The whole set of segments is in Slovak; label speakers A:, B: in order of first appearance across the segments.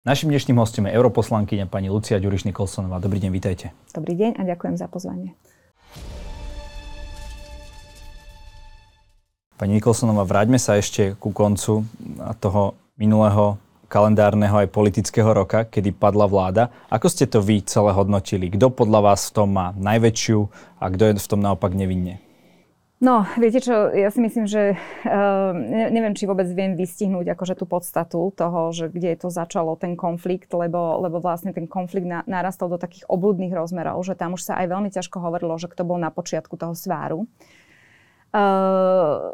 A: Našim dnešným hostom je europoslankyňa pani Lucia Ďuriš Nikolsonová. Dobrý deň, vítajte.
B: Dobrý deň a ďakujem za pozvanie.
A: Pani Nikolsonová, vráťme sa ešte ku koncu toho minulého kalendárneho aj politického roka, kedy padla vláda. Ako ste to vy celé hodnotili? Kto podľa vás v tom má najväčšiu a kto je v tom naopak nevinne?
B: No, viete čo, ja si myslím, že uh, neviem, či vôbec viem vystihnúť akože tú podstatu toho, že kde to začalo, ten konflikt, lebo, lebo vlastne ten konflikt na, narastol do takých obludných rozmerov, že tam už sa aj veľmi ťažko hovorilo, že kto bol na počiatku toho sváru. Uh,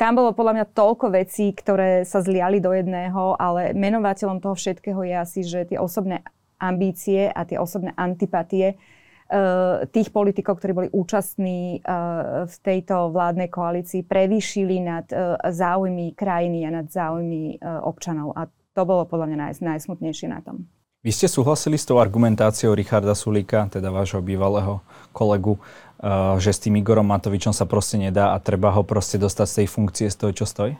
B: tam bolo podľa mňa toľko vecí, ktoré sa zliali do jedného, ale menovateľom toho všetkého je asi, že tie osobné ambície a tie osobné antipatie tých politikov, ktorí boli účastní eh, v tejto vládnej koalícii, prevýšili nad eh, záujmy krajiny a nad záujmy občanov. A to bolo podľa mňa naj, najsmutnejšie na tom.
A: Vy ste súhlasili s tou argumentáciou Richarda Sulíka, teda vášho bývalého kolegu, že s tým Igorom Matovičom sa proste nedá a treba ho proste dostať z tej funkcie, z toho, čo stojí?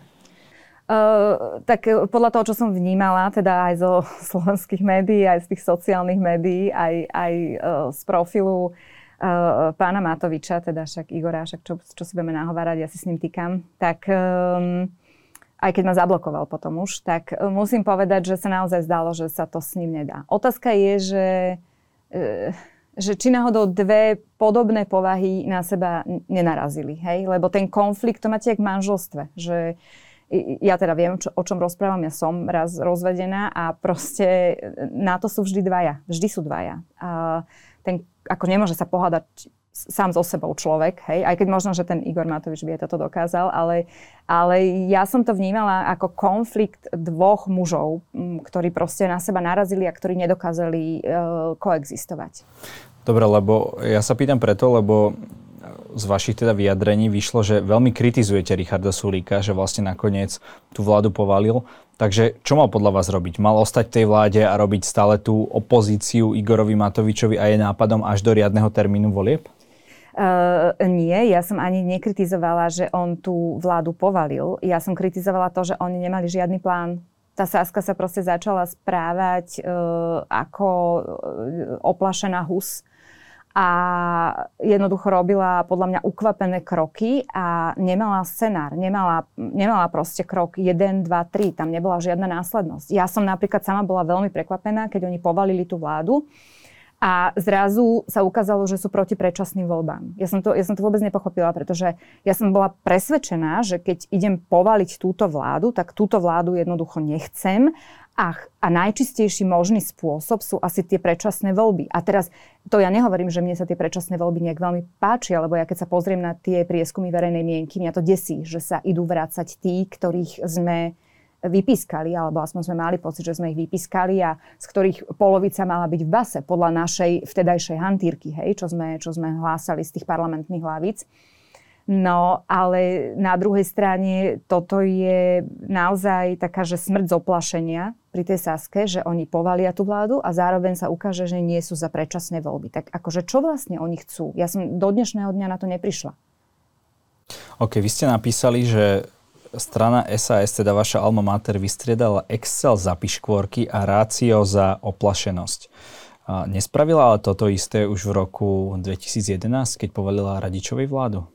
B: Uh, tak eh, podľa toho, čo som vnímala, teda aj zo slovenských médií, aj z tých sociálnych médií, aj, aj uh, z profilu uh, pána Matoviča, teda však Igora, však čo, čo si budeme nahovárať, ja si s ním týkam, tak um, aj keď ma zablokoval potom už, tak musím povedať, že sa naozaj zdalo, že sa to s ním nedá. Otázka je, že, že či náhodou dve podobné povahy na seba nenarazili, hej? Lebo ten konflikt, to máte jak v manželstve, že ja teda viem, čo, o čom rozprávam, ja som raz rozvedená a proste na to sú vždy dvaja. Vždy sú dvaja. A ten, ako nemôže sa pohádať sám so sebou človek, hej, aj keď možno, že ten Igor Matovič by toto dokázal, ale, ale ja som to vnímala ako konflikt dvoch mužov, ktorí proste na seba narazili a ktorí nedokázali uh, koexistovať.
A: Dobre, lebo ja sa pýtam preto, lebo z vašich teda vyjadrení vyšlo, že veľmi kritizujete Richarda Sulíka, že vlastne nakoniec tú vládu povalil. Takže čo mal podľa vás robiť? Mal ostať tej vláde a robiť stále tú opozíciu Igorovi Matovičovi a je nápadom až do riadneho termínu volieb?
B: Uh, nie, ja som ani nekritizovala, že on tú vládu povalil. Ja som kritizovala to, že oni nemali žiadny plán. Tá Saska sa proste začala správať uh, ako uh, oplašená hus a jednoducho robila podľa mňa ukvapené kroky a nemala scenár, nemala, nemala proste krok 1, 2, 3, tam nebola žiadna následnosť. Ja som napríklad sama bola veľmi prekvapená, keď oni povalili tú vládu a zrazu sa ukázalo, že sú proti predčasným voľbám. Ja som, to, ja som to vôbec nepochopila, pretože ja som bola presvedčená, že keď idem povaliť túto vládu, tak túto vládu jednoducho nechcem a, a najčistejší možný spôsob sú asi tie predčasné voľby. A teraz, to ja nehovorím, že mne sa tie predčasné voľby nejak veľmi páčia, lebo ja keď sa pozriem na tie prieskumy verejnej mienky, mňa to desí, že sa idú vrácať tí, ktorých sme vypískali, alebo aspoň sme mali pocit, že sme ich vypískali a z ktorých polovica mala byť v base podľa našej vtedajšej hantírky, hej, čo sme, čo sme hlásali z tých parlamentných hlavíc. No, ale na druhej strane toto je naozaj taká, že smrť z oplašenia pri tej Saske, že oni povalia tú vládu a zároveň sa ukáže, že nie sú za predčasné voľby. Tak akože čo vlastne oni chcú? Ja som do dnešného dňa na to neprišla.
A: OK, vy ste napísali, že strana SAS, teda vaša alma mater, vystriedala Excel za piškôrky a rácio za oplašenosť. A nespravila ale toto isté už v roku 2011, keď povolila Radičovej vládu?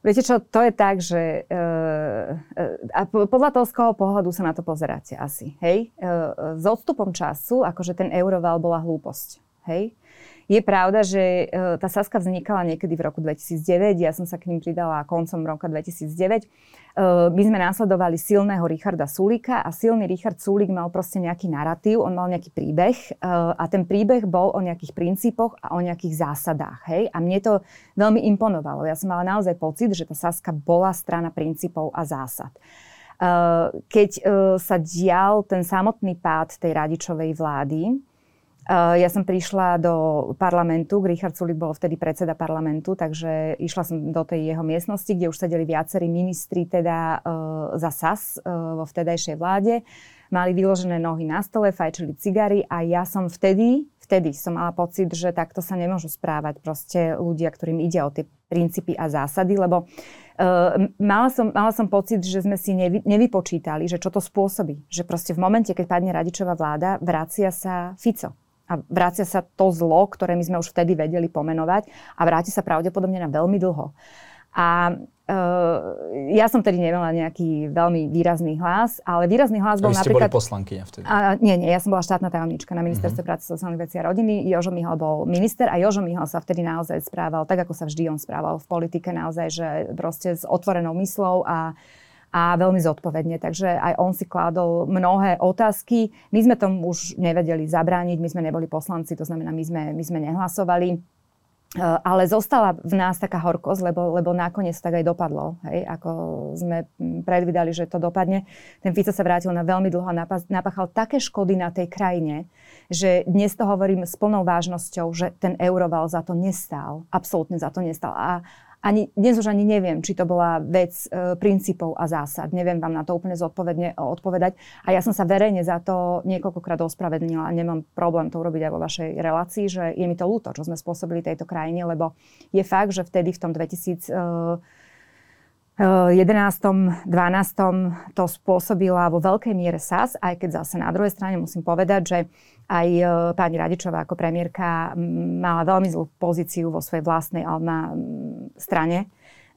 B: Viete čo, to je tak, že uh, uh, a podľa toho, pohľadu sa na to pozeráte asi, hej? Uh, s odstupom času, akože ten euroval bola hlúposť, hej? Je pravda, že tá Saska vznikala niekedy v roku 2009, ja som sa k ním pridala koncom roka 2009 my sme následovali silného Richarda Sulíka a silný Richard Sulík mal proste nejaký narratív, on mal nejaký príbeh a ten príbeh bol o nejakých princípoch a o nejakých zásadách. Hej? A mne to veľmi imponovalo. Ja som mala naozaj pocit, že tá Saska bola strana princípov a zásad. Keď sa dial ten samotný pád tej radičovej vlády, ja som prišla do parlamentu, Richard Sulik bol vtedy predseda parlamentu, takže išla som do tej jeho miestnosti, kde už sedeli viacerí ministri teda za SAS vo vtedajšej vláde. Mali vyložené nohy na stole, fajčili cigary a ja som vtedy vtedy som mala pocit, že takto sa nemôžu správať proste ľudia, ktorým ide o tie princípy a zásady, lebo uh, mala, som, mala som pocit, že sme si nevy, nevypočítali, že čo to spôsobí. Že proste v momente, keď padne radičová vláda, vracia sa Fico a vrácia sa to zlo, ktoré my sme už vtedy vedeli pomenovať a vráti sa pravdepodobne na veľmi dlho. A Uh, ja som tedy nemala nejaký veľmi výrazný hlas, ale výrazný hlas bol
A: napríklad... ste boli poslankyňa vtedy?
B: A, nie, nie, ja som bola štátna tajomnička na ministerstve uh-huh. práce, sociálnych vecí a rodiny. Jožo Mihal bol minister a Jožo Mihal sa vtedy naozaj správal tak, ako sa vždy on správal v politike, naozaj, že proste s otvorenou myslou a a veľmi zodpovedne. Takže aj on si kládol mnohé otázky. My sme tomu už nevedeli zabrániť, my sme neboli poslanci, to znamená, my sme, my sme nehlasovali. E, ale zostala v nás taká horkosť, lebo, lebo nakoniec tak aj dopadlo. Hej? Ako sme predvídali, že to dopadne. Ten Fico sa vrátil na veľmi dlho a napáchal také škody na tej krajine, že dnes to hovorím s plnou vážnosťou, že ten euroval za to nestál. Absolútne za to nestál. A, ani, dnes už ani neviem, či to bola vec e, princípov a zásad. Neviem vám na to úplne zodpovedne odpovedať. A ja som sa verejne za to niekoľkokrát ospravedlnila a nemám problém to urobiť aj vo vašej relácii, že je mi to ľúto, čo sme spôsobili tejto krajine, lebo je fakt, že vtedy v tom 2000... E, 11. 12. to spôsobila vo veľkej miere SAS, aj keď zase na druhej strane musím povedať, že aj e, pani Radičová ako premiérka mala veľmi zlú pozíciu vo svojej vlastnej Alma strane.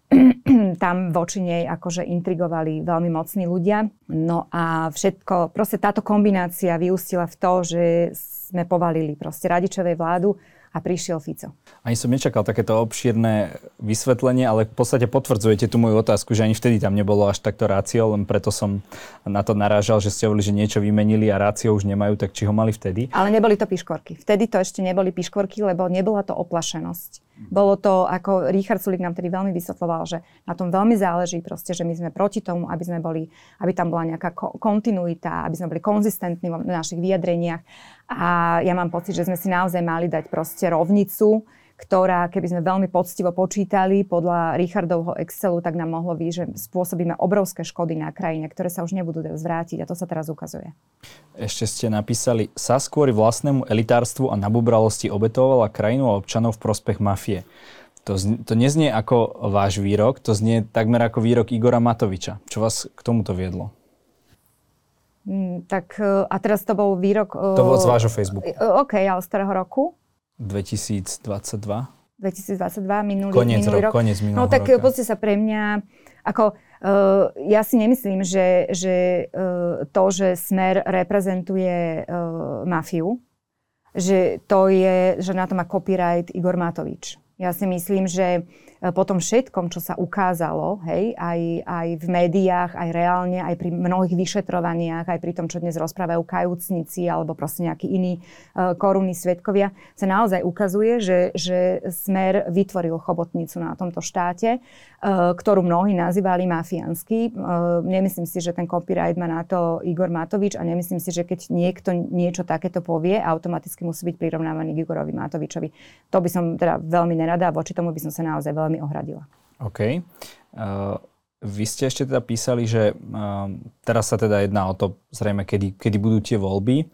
B: Tam voči nej akože intrigovali veľmi mocní ľudia. No a všetko, proste táto kombinácia vyústila v to, že sme povalili proste Radičovej vládu a prišiel Fico.
A: Ani som nečakal takéto obšírne vysvetlenie, ale v podstate potvrdzujete tú moju otázku, že ani vtedy tam nebolo až takto rácio, len preto som na to narážal, že ste hovorili, že niečo vymenili a rácio už nemajú, tak či ho mali vtedy?
B: Ale neboli to piškorky. Vtedy to ešte neboli piškorky, lebo nebola to oplašenosť. Bolo to, ako Richard Sulik nám tedy veľmi vysvetloval, že na tom veľmi záleží proste, že my sme proti tomu, aby sme boli, aby tam bola nejaká kontinuita, aby sme boli konzistentní v našich vyjadreniach. A ja mám pocit, že sme si naozaj mali dať proste rovnicu, ktorá, keby sme veľmi poctivo počítali podľa Richardovho Excelu, tak nám mohlo byť, že spôsobíme obrovské škody na krajine, ktoré sa už nebudú zvrátiť a to sa teraz ukazuje.
A: Ešte ste napísali, sa skôr vlastnému elitárstvu a nabubralosti obetovala krajinu a občanov v prospech mafie. To, to neznie ako váš výrok, to znie takmer ako výrok Igora Matoviča. Čo vás k tomuto viedlo?
B: Mm, tak e, a teraz to bol výrok...
A: To bol z vášho Facebooku.
B: E, OK, ale z ktorého roku?
A: 2022.
B: 2022, minulý,
A: koniec
B: minulý
A: rok,
B: rok.
A: Koniec
B: no tak
A: roka.
B: pozrite sa pre mňa, ako uh, ja si nemyslím, že, že uh, to, že Smer reprezentuje uh, mafiu, že to je, že na to má copyright Igor Matovič. Ja si myslím, že E, po tom všetkom, čo sa ukázalo, hej, aj, aj v médiách, aj reálne, aj pri mnohých vyšetrovaniach, aj pri tom, čo dnes rozprávajú kajúcnici alebo proste nejakí iní uh, korunní svetkovia, sa naozaj ukazuje, že, že Smer vytvoril chobotnicu na tomto štáte, uh, ktorú mnohí nazývali mafiánsky. Nemyslím si, že ten copyright má na to Igor Matovič a nemyslím si, že keď niekto niečo takéto povie, automaticky musí byť prirovnávaný k Igorovi Matovičovi. To by som teda veľmi nerada a voči tomu by som sa naozaj veľmi veľmi ohradila.
A: OK. Uh, vy ste ešte teda písali, že uh, teraz sa teda jedná o to, zrejme, kedy, kedy budú tie voľby.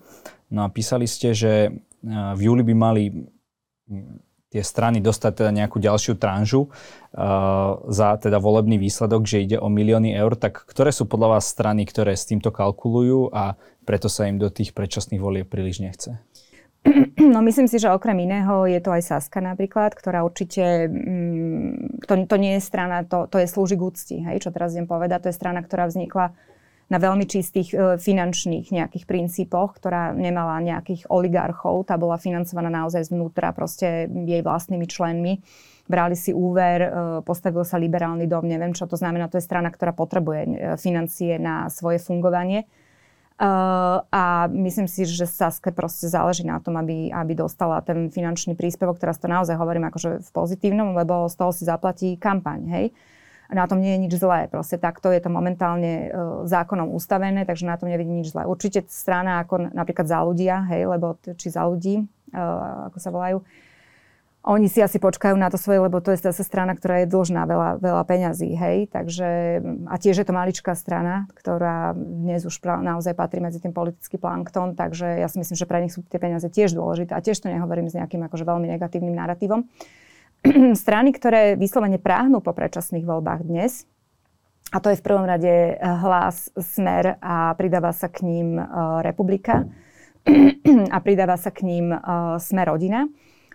A: No a písali ste, že uh, v júli by mali tie strany dostať teda nejakú ďalšiu tranžu uh, za teda volebný výsledok, že ide o milióny eur, tak ktoré sú podľa vás strany, ktoré s týmto kalkulujú a preto sa im do tých predčasných volieb príliš nechce?
B: No myslím si, že okrem iného je to aj Saska napríklad, ktorá určite, mm, to, to nie je strana, to, to je slúži k úcti, hej, čo teraz idem povedať, to je strana, ktorá vznikla na veľmi čistých e, finančných nejakých princípoch, ktorá nemala nejakých oligarchov, tá bola financovaná naozaj zvnútra, proste jej vlastnými členmi. Brali si úver, e, postavil sa liberálny dom, neviem čo. To znamená, to je strana, ktorá potrebuje e, financie na svoje fungovanie Uh, a myslím si, že Saske proste záleží na tom, aby, aby dostala ten finančný príspevok. Teraz to naozaj hovorím akože v pozitívnom, lebo z toho si zaplatí kampaň, hej. Na tom nie je nič zlé. Proste takto je to momentálne uh, zákonom ustavené, takže na tom nevidím nič zlé. Určite strana ako napríklad za ľudia, hej, lebo či za ľudí, uh, ako sa volajú, oni si asi počkajú na to svoje, lebo to je zase strana, ktorá je dlžná veľa, veľa peňazí, hej, takže a tiež je to maličká strana, ktorá dnes už pra, naozaj patrí medzi tým politický plankton, takže ja si myslím, že pre nich sú tie peniaze tiež dôležité. A tiež to nehovorím s nejakým akože veľmi negatívnym narratívom. Strany, ktoré vyslovene práhnú po predčasných voľbách dnes, a to je v prvom rade hlas Smer a pridáva sa k ním uh, Republika. A pridáva sa k ním uh, Smer rodina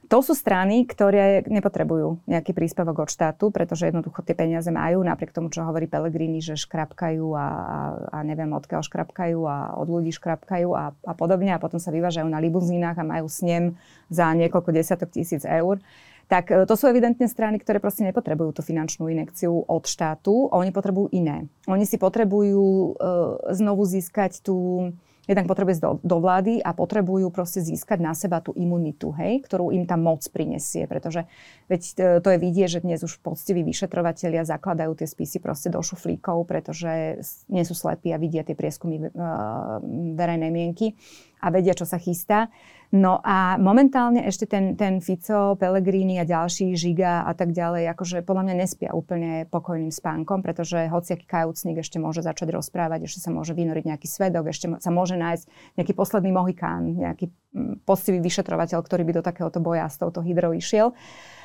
B: to sú strany, ktoré nepotrebujú nejaký príspevok od štátu, pretože jednoducho tie peniaze majú, napriek tomu, čo hovorí Pelegrini, že škrapkajú a, a, a neviem odkiaľ škrapkajú a od ľudí škrapkajú a, a podobne a potom sa vyvážajú na libuzínach a majú snem za niekoľko desiatok tisíc eur tak e, to sú evidentne strany, ktoré proste nepotrebujú tú finančnú inekciu od štátu, oni potrebujú iné. Oni si potrebujú uh, znovu získať tú jednak potrebuje do, do vlády a potrebujú proste získať na seba tú imunitu, hej, ktorú im tá moc prinesie, pretože veď e, to je vidieť, že dnes už poctiví vyšetrovateľia zakladajú tie spisy proste do šuflíkov, pretože nie sú slepí a vidia tie prieskumy uh, verejnej mienky a vedia, čo sa chystá. No a momentálne ešte ten, ten Fico, Pellegrini a ďalší, Žiga a tak ďalej, akože podľa mňa nespia úplne pokojným spánkom, pretože hociaký kajúcnik ešte môže začať rozprávať, ešte sa môže vynoriť nejaký svedok, ešte sa môže nájsť nejaký posledný mohikán, nejaký mm, poctivý vyšetrovateľ, ktorý by do takéhoto boja s touto hydrou išiel.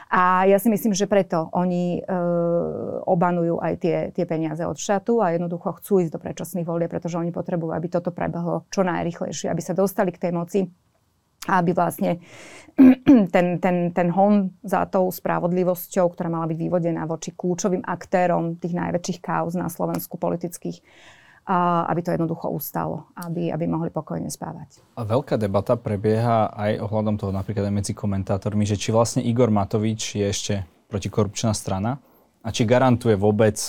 B: A ja si myslím, že preto oni e, obanujú aj tie, tie peniaze od štátu a jednoducho chcú ísť do predčasných volieb, pretože oni potrebujú, aby toto prebehlo čo najrychlejšie, aby sa dostali k tej moci aby vlastne ten, ten, ten hon za tou spravodlivosťou, ktorá mala byť vyvodená voči kľúčovým aktérom tých najväčších káuz na Slovensku politických, a aby to jednoducho ustalo, aby, aby mohli pokojne spávať.
A: A veľká debata prebieha aj ohľadom toho napríklad aj medzi komentátormi, že či vlastne Igor Matovič je ešte protikorupčná strana a či garantuje vôbec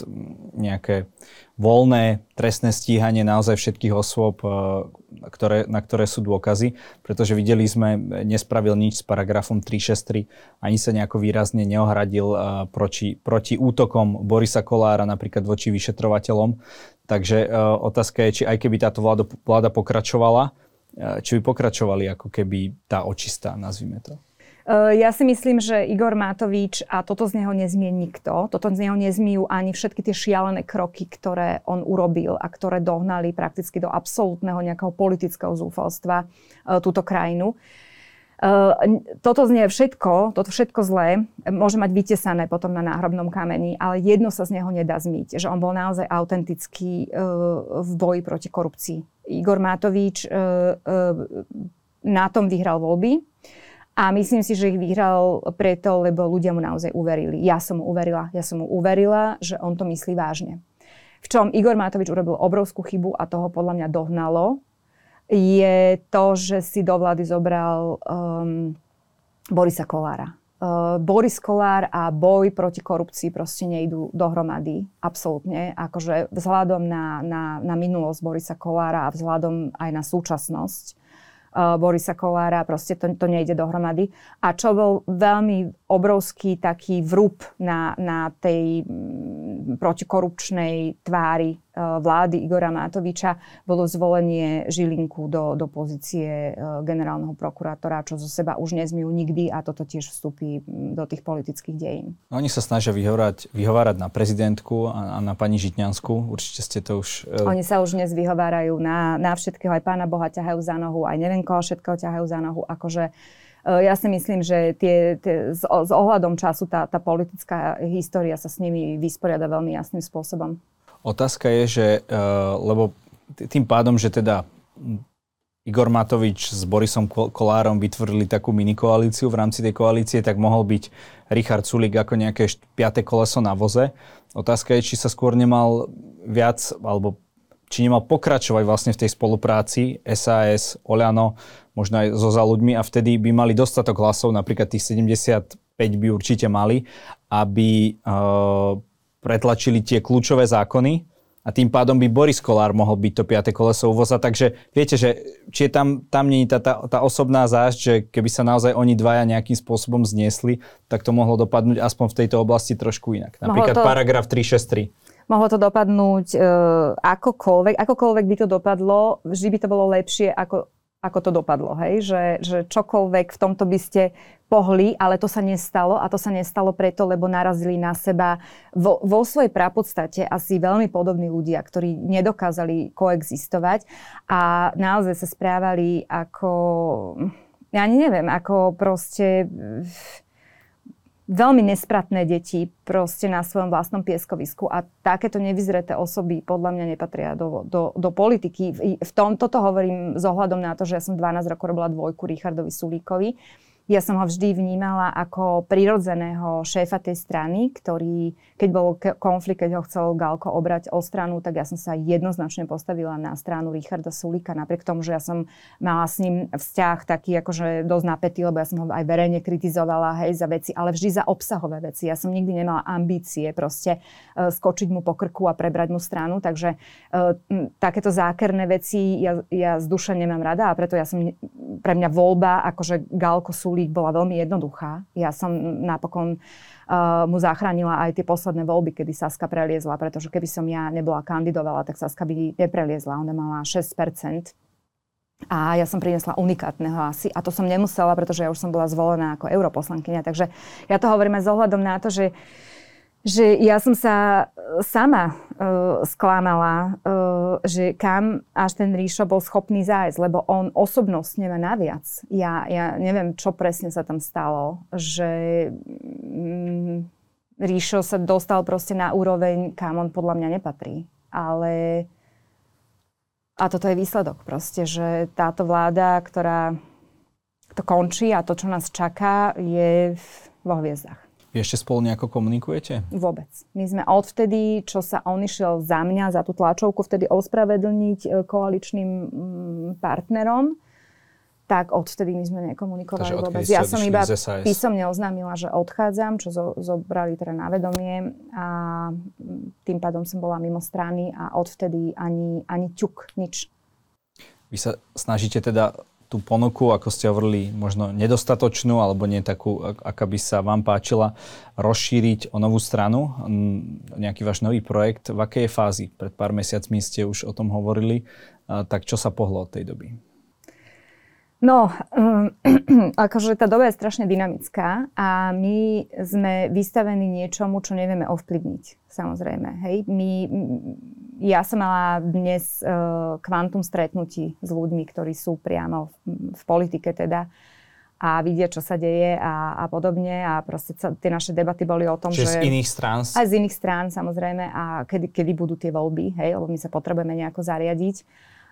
A: nejaké voľné trestné stíhanie naozaj všetkých osôb, e, ktoré, na ktoré sú dôkazy, pretože videli sme, nespravil nič s paragrafom 363, ani sa nejako výrazne neohradil e, proti, proti útokom Borisa Kolára napríklad voči vyšetrovateľom. Takže otázka je, či aj keby táto vláda, vláda pokračovala, či by pokračovali ako keby tá očistá, nazvime to.
B: Eh, ja si myslím, že Igor Matovič, a toto z neho nezmie nikto, toto z neho nezmijú ani všetky tie šialené kroky, ktoré on urobil a ktoré dohnali prakticky do absolútneho nejakého politického zúfalstva eh, túto krajinu. Uh, toto znie všetko, toto všetko zlé, môže mať vytesané potom na náhrobnom kameni, ale jedno sa z neho nedá zmyť, že on bol naozaj autentický v boji proti korupcii. Igor Matovič na tom vyhral voľby, a myslím si, že ich vyhral preto, lebo ľudia mu naozaj uverili. Ja som mu uverila. Ja som mu uverila, že on to myslí vážne. V čom Igor Matovič urobil obrovskú chybu a toho podľa mňa dohnalo, je to, že si do vlády zobral um, Borisa Kolára. Uh, Boris Kolár a boj proti korupcii proste nejdú dohromady. Absolútne. Akože vzhľadom na, na, na minulosť Borisa Kolára a vzhľadom aj na súčasnosť Borisa Kolára, proste to, to nejde dohromady. A čo bol veľmi obrovský taký vrúb na, na tej m, protikorupčnej tvári uh, vlády Igora Matoviča, bolo zvolenie Žilinku do, do pozície uh, generálneho prokurátora, čo zo seba už nezmijú nikdy a toto tiež vstúpi do tých politických dejín.
A: Oni sa snažia vyhovárať, vyhovárať na prezidentku a, a na pani Žitňansku. Určite ste to už...
B: Uh... Oni sa už dnes vyhovárajú na, na všetkého, aj pána Boha ťahajú za nohu, aj neviem koho všetkého ťahajú za nohu. Akože Eh, ja si myslím, že tie, tie, s, s ohľadom času tá, tá politická história sa s nimi vysporiada veľmi jasným spôsobom.
A: Otázka je, že uh, lebo tým pádom, že teda Igor Matovič s Borisom Kolárom vytvorili takú mini koalíciu v rámci tej koalície, tak mohol byť Richard Sulik ako nejaké piaté koleso na voze. Otázka je, či sa skôr nemal viac, alebo či nemal pokračovať vlastne v tej spolupráci SAS, Oľano, možno aj so za ľuďmi a vtedy by mali dostatok hlasov, napríklad tých 75 by určite mali, aby uh, pretlačili tie kľúčové zákony a tým pádom by Boris Kolár mohol byť to piate koleso uvoza. Takže viete, že či je tam, tam nie je tá, tá, tá osobná zášť, že keby sa naozaj oni dvaja nejakým spôsobom zniesli, tak to mohlo dopadnúť aspoň v tejto oblasti trošku inak. Napríklad to... paragraf 363
B: mohlo to dopadnúť uh, akokoľvek, akokoľvek by to dopadlo, vždy by to bolo lepšie ako ako to dopadlo, hej? Že, že čokoľvek v tomto by ste pohli, ale to sa nestalo a to sa nestalo preto, lebo narazili na seba vo, vo svojej prapodstate asi veľmi podobní ľudia, ktorí nedokázali koexistovať a naozaj sa správali ako, ja neviem, ako proste veľmi nespratné deti proste na svojom vlastnom pieskovisku a takéto nevyzreté osoby podľa mňa nepatria do, do, do politiky. V, v tom, toto hovorím s ohľadom na to, že ja som 12 rokov robila dvojku Richardovi Sulíkovi ja som ho vždy vnímala ako prirodzeného šéfa tej strany, ktorý, keď bol konflikt, keď ho chcel Galko obrať o stranu, tak ja som sa jednoznačne postavila na stranu Richarda Sulika, napriek tomu, že ja som mala s ním vzťah taký akože dosť napätý, lebo ja som ho aj verejne kritizovala, hej, za veci, ale vždy za obsahové veci. Ja som nikdy nemala ambície proste uh, skočiť mu po krku a prebrať mu stranu, takže m, takéto zákerné veci ja, ja z duše nemám rada a preto ja som, pre mňa voľba akože Galko Sulik Sulík bola veľmi jednoduchá. Ja som napokon uh, mu zachránila aj tie posledné voľby, kedy Saska preliezla, pretože keby som ja nebola kandidovala, tak Saska by nepreliezla. Ona mala 6% a ja som priniesla unikátne hlasy a to som nemusela, pretože ja už som bola zvolená ako europoslankyňa. Takže ja to hovorím aj s ohľadom na to, že uh, že ja som sa e, sama uh, sklamala, uh, že kam až ten Ríšo bol schopný zájsť, lebo on osobnostne má naviac. Ja, ja neviem, čo presne sa tam stalo, že um, Ríšo sa dostal proste na úroveň, kam on podľa mňa nepatrí. Ale a toto je výsledok proste, že táto vláda, ktorá to končí a to, čo nás čaká, je vo hviezdach.
A: Vy ešte spolu nejako komunikujete?
B: Vôbec. My sme odvtedy, čo sa on išiel za mňa, za tú tlačovku vtedy ospravedlniť e, koaličným mm, partnerom, tak odvtedy my sme nekomunikovali Takže vôbec. Ja som iba písomne oznámila, že odchádzam, čo zo, zobrali teda na vedomie a mm, tým pádom som bola mimo strany a odvtedy ani, ani ťuk, nič.
A: Vy sa snažíte teda tú ponuku, ako ste hovorili, možno nedostatočnú alebo nie takú, aká by sa vám páčila, rozšíriť o novú stranu, nejaký váš nový projekt. V akej fázi? Pred pár mesiacmi ste už o tom hovorili. Tak čo sa pohlo od tej doby?
B: No, um, akože tá doba je strašne dynamická a my sme vystavení niečomu, čo nevieme ovplyvniť, samozrejme. Hej? My, ja som mala dnes uh, kvantum stretnutí s ľuďmi, ktorí sú priamo v, v politike teda a vidia, čo sa deje a, a podobne. A proste sa, tie naše debaty boli o tom,
A: Čiže že... z iných strán?
B: Aj z iných strán, samozrejme. A kedy, kedy budú tie voľby, hej, lebo my sa potrebujeme nejako zariadiť.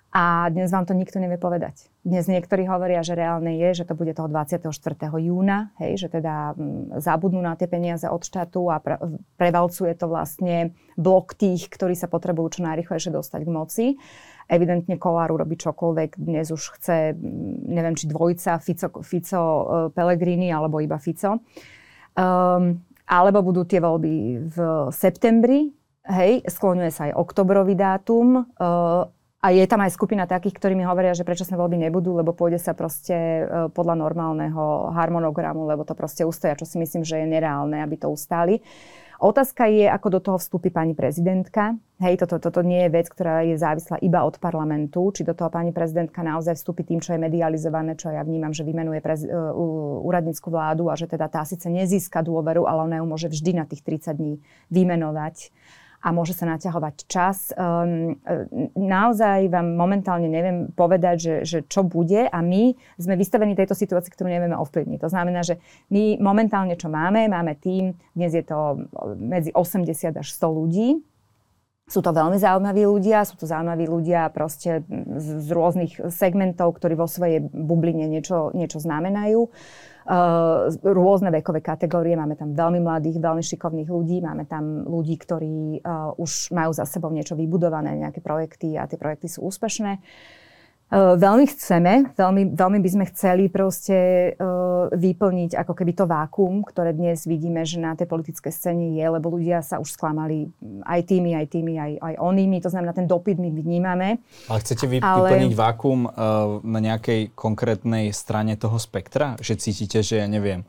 B: A dnes vám to nikto nevie povedať. Dnes niektorí hovoria, že reálne je, že to bude toho 24. júna, hej, že teda m, zabudnú na tie peniaze od štátu a pre, prevalcuje to vlastne blok tých, ktorí sa potrebujú čo najrychlejšie dostať k moci. Evidentne Kolár urobí čokoľvek. Dnes už chce, neviem, či dvojica, Fico, Fico uh, Pellegrini alebo iba Fico. Um, alebo budú tie voľby v septembri, hej, skloňuje sa aj oktobrový dátum. Uh, a je tam aj skupina takých, ktorí mi hovoria, že predčasné voľby nebudú, lebo pôjde sa proste e, podľa normálneho harmonogramu, lebo to proste ustoja, čo si myslím, že je nereálne, aby to ustáli. Otázka je, ako do toho vstúpi pani prezidentka. Hej, toto, toto nie je vec, ktorá je závislá iba od parlamentu. Či do toho pani prezidentka naozaj vstúpi tým, čo je medializované, čo ja vnímam, že vymenuje prez, uh, úradnícku vládu a že teda tá síce nezíska dôveru, ale ona ju môže vždy na tých 30 dní vymenovať a môže sa naťahovať čas. Um, naozaj vám momentálne neviem povedať, že, že čo bude a my sme vystavení tejto situácii, ktorú nevieme ovplyvniť. To znamená, že my momentálne čo máme, máme tým, dnes je to medzi 80 až 100 ľudí, sú to veľmi zaujímaví ľudia, sú to zaujímaví ľudia proste z, z rôznych segmentov, ktorí vo svojej bubline niečo, niečo znamenajú. Rôzne vekové kategórie, máme tam veľmi mladých, veľmi šikovných ľudí, máme tam ľudí, ktorí uh, už majú za sebou niečo vybudované, nejaké projekty a tie projekty sú úspešné. Uh, veľmi chceme, veľmi, veľmi by sme chceli proste uh, vyplniť ako keby to vákum, ktoré dnes vidíme, že na tej politickej scéne je, lebo ľudia sa už sklamali aj tými, aj tými, aj, aj onými. To znamená, ten dopyt my vnímame.
A: Ale chcete vy, ale... vyplniť vákum uh, na nejakej konkrétnej strane toho spektra? Že cítite, že ja neviem,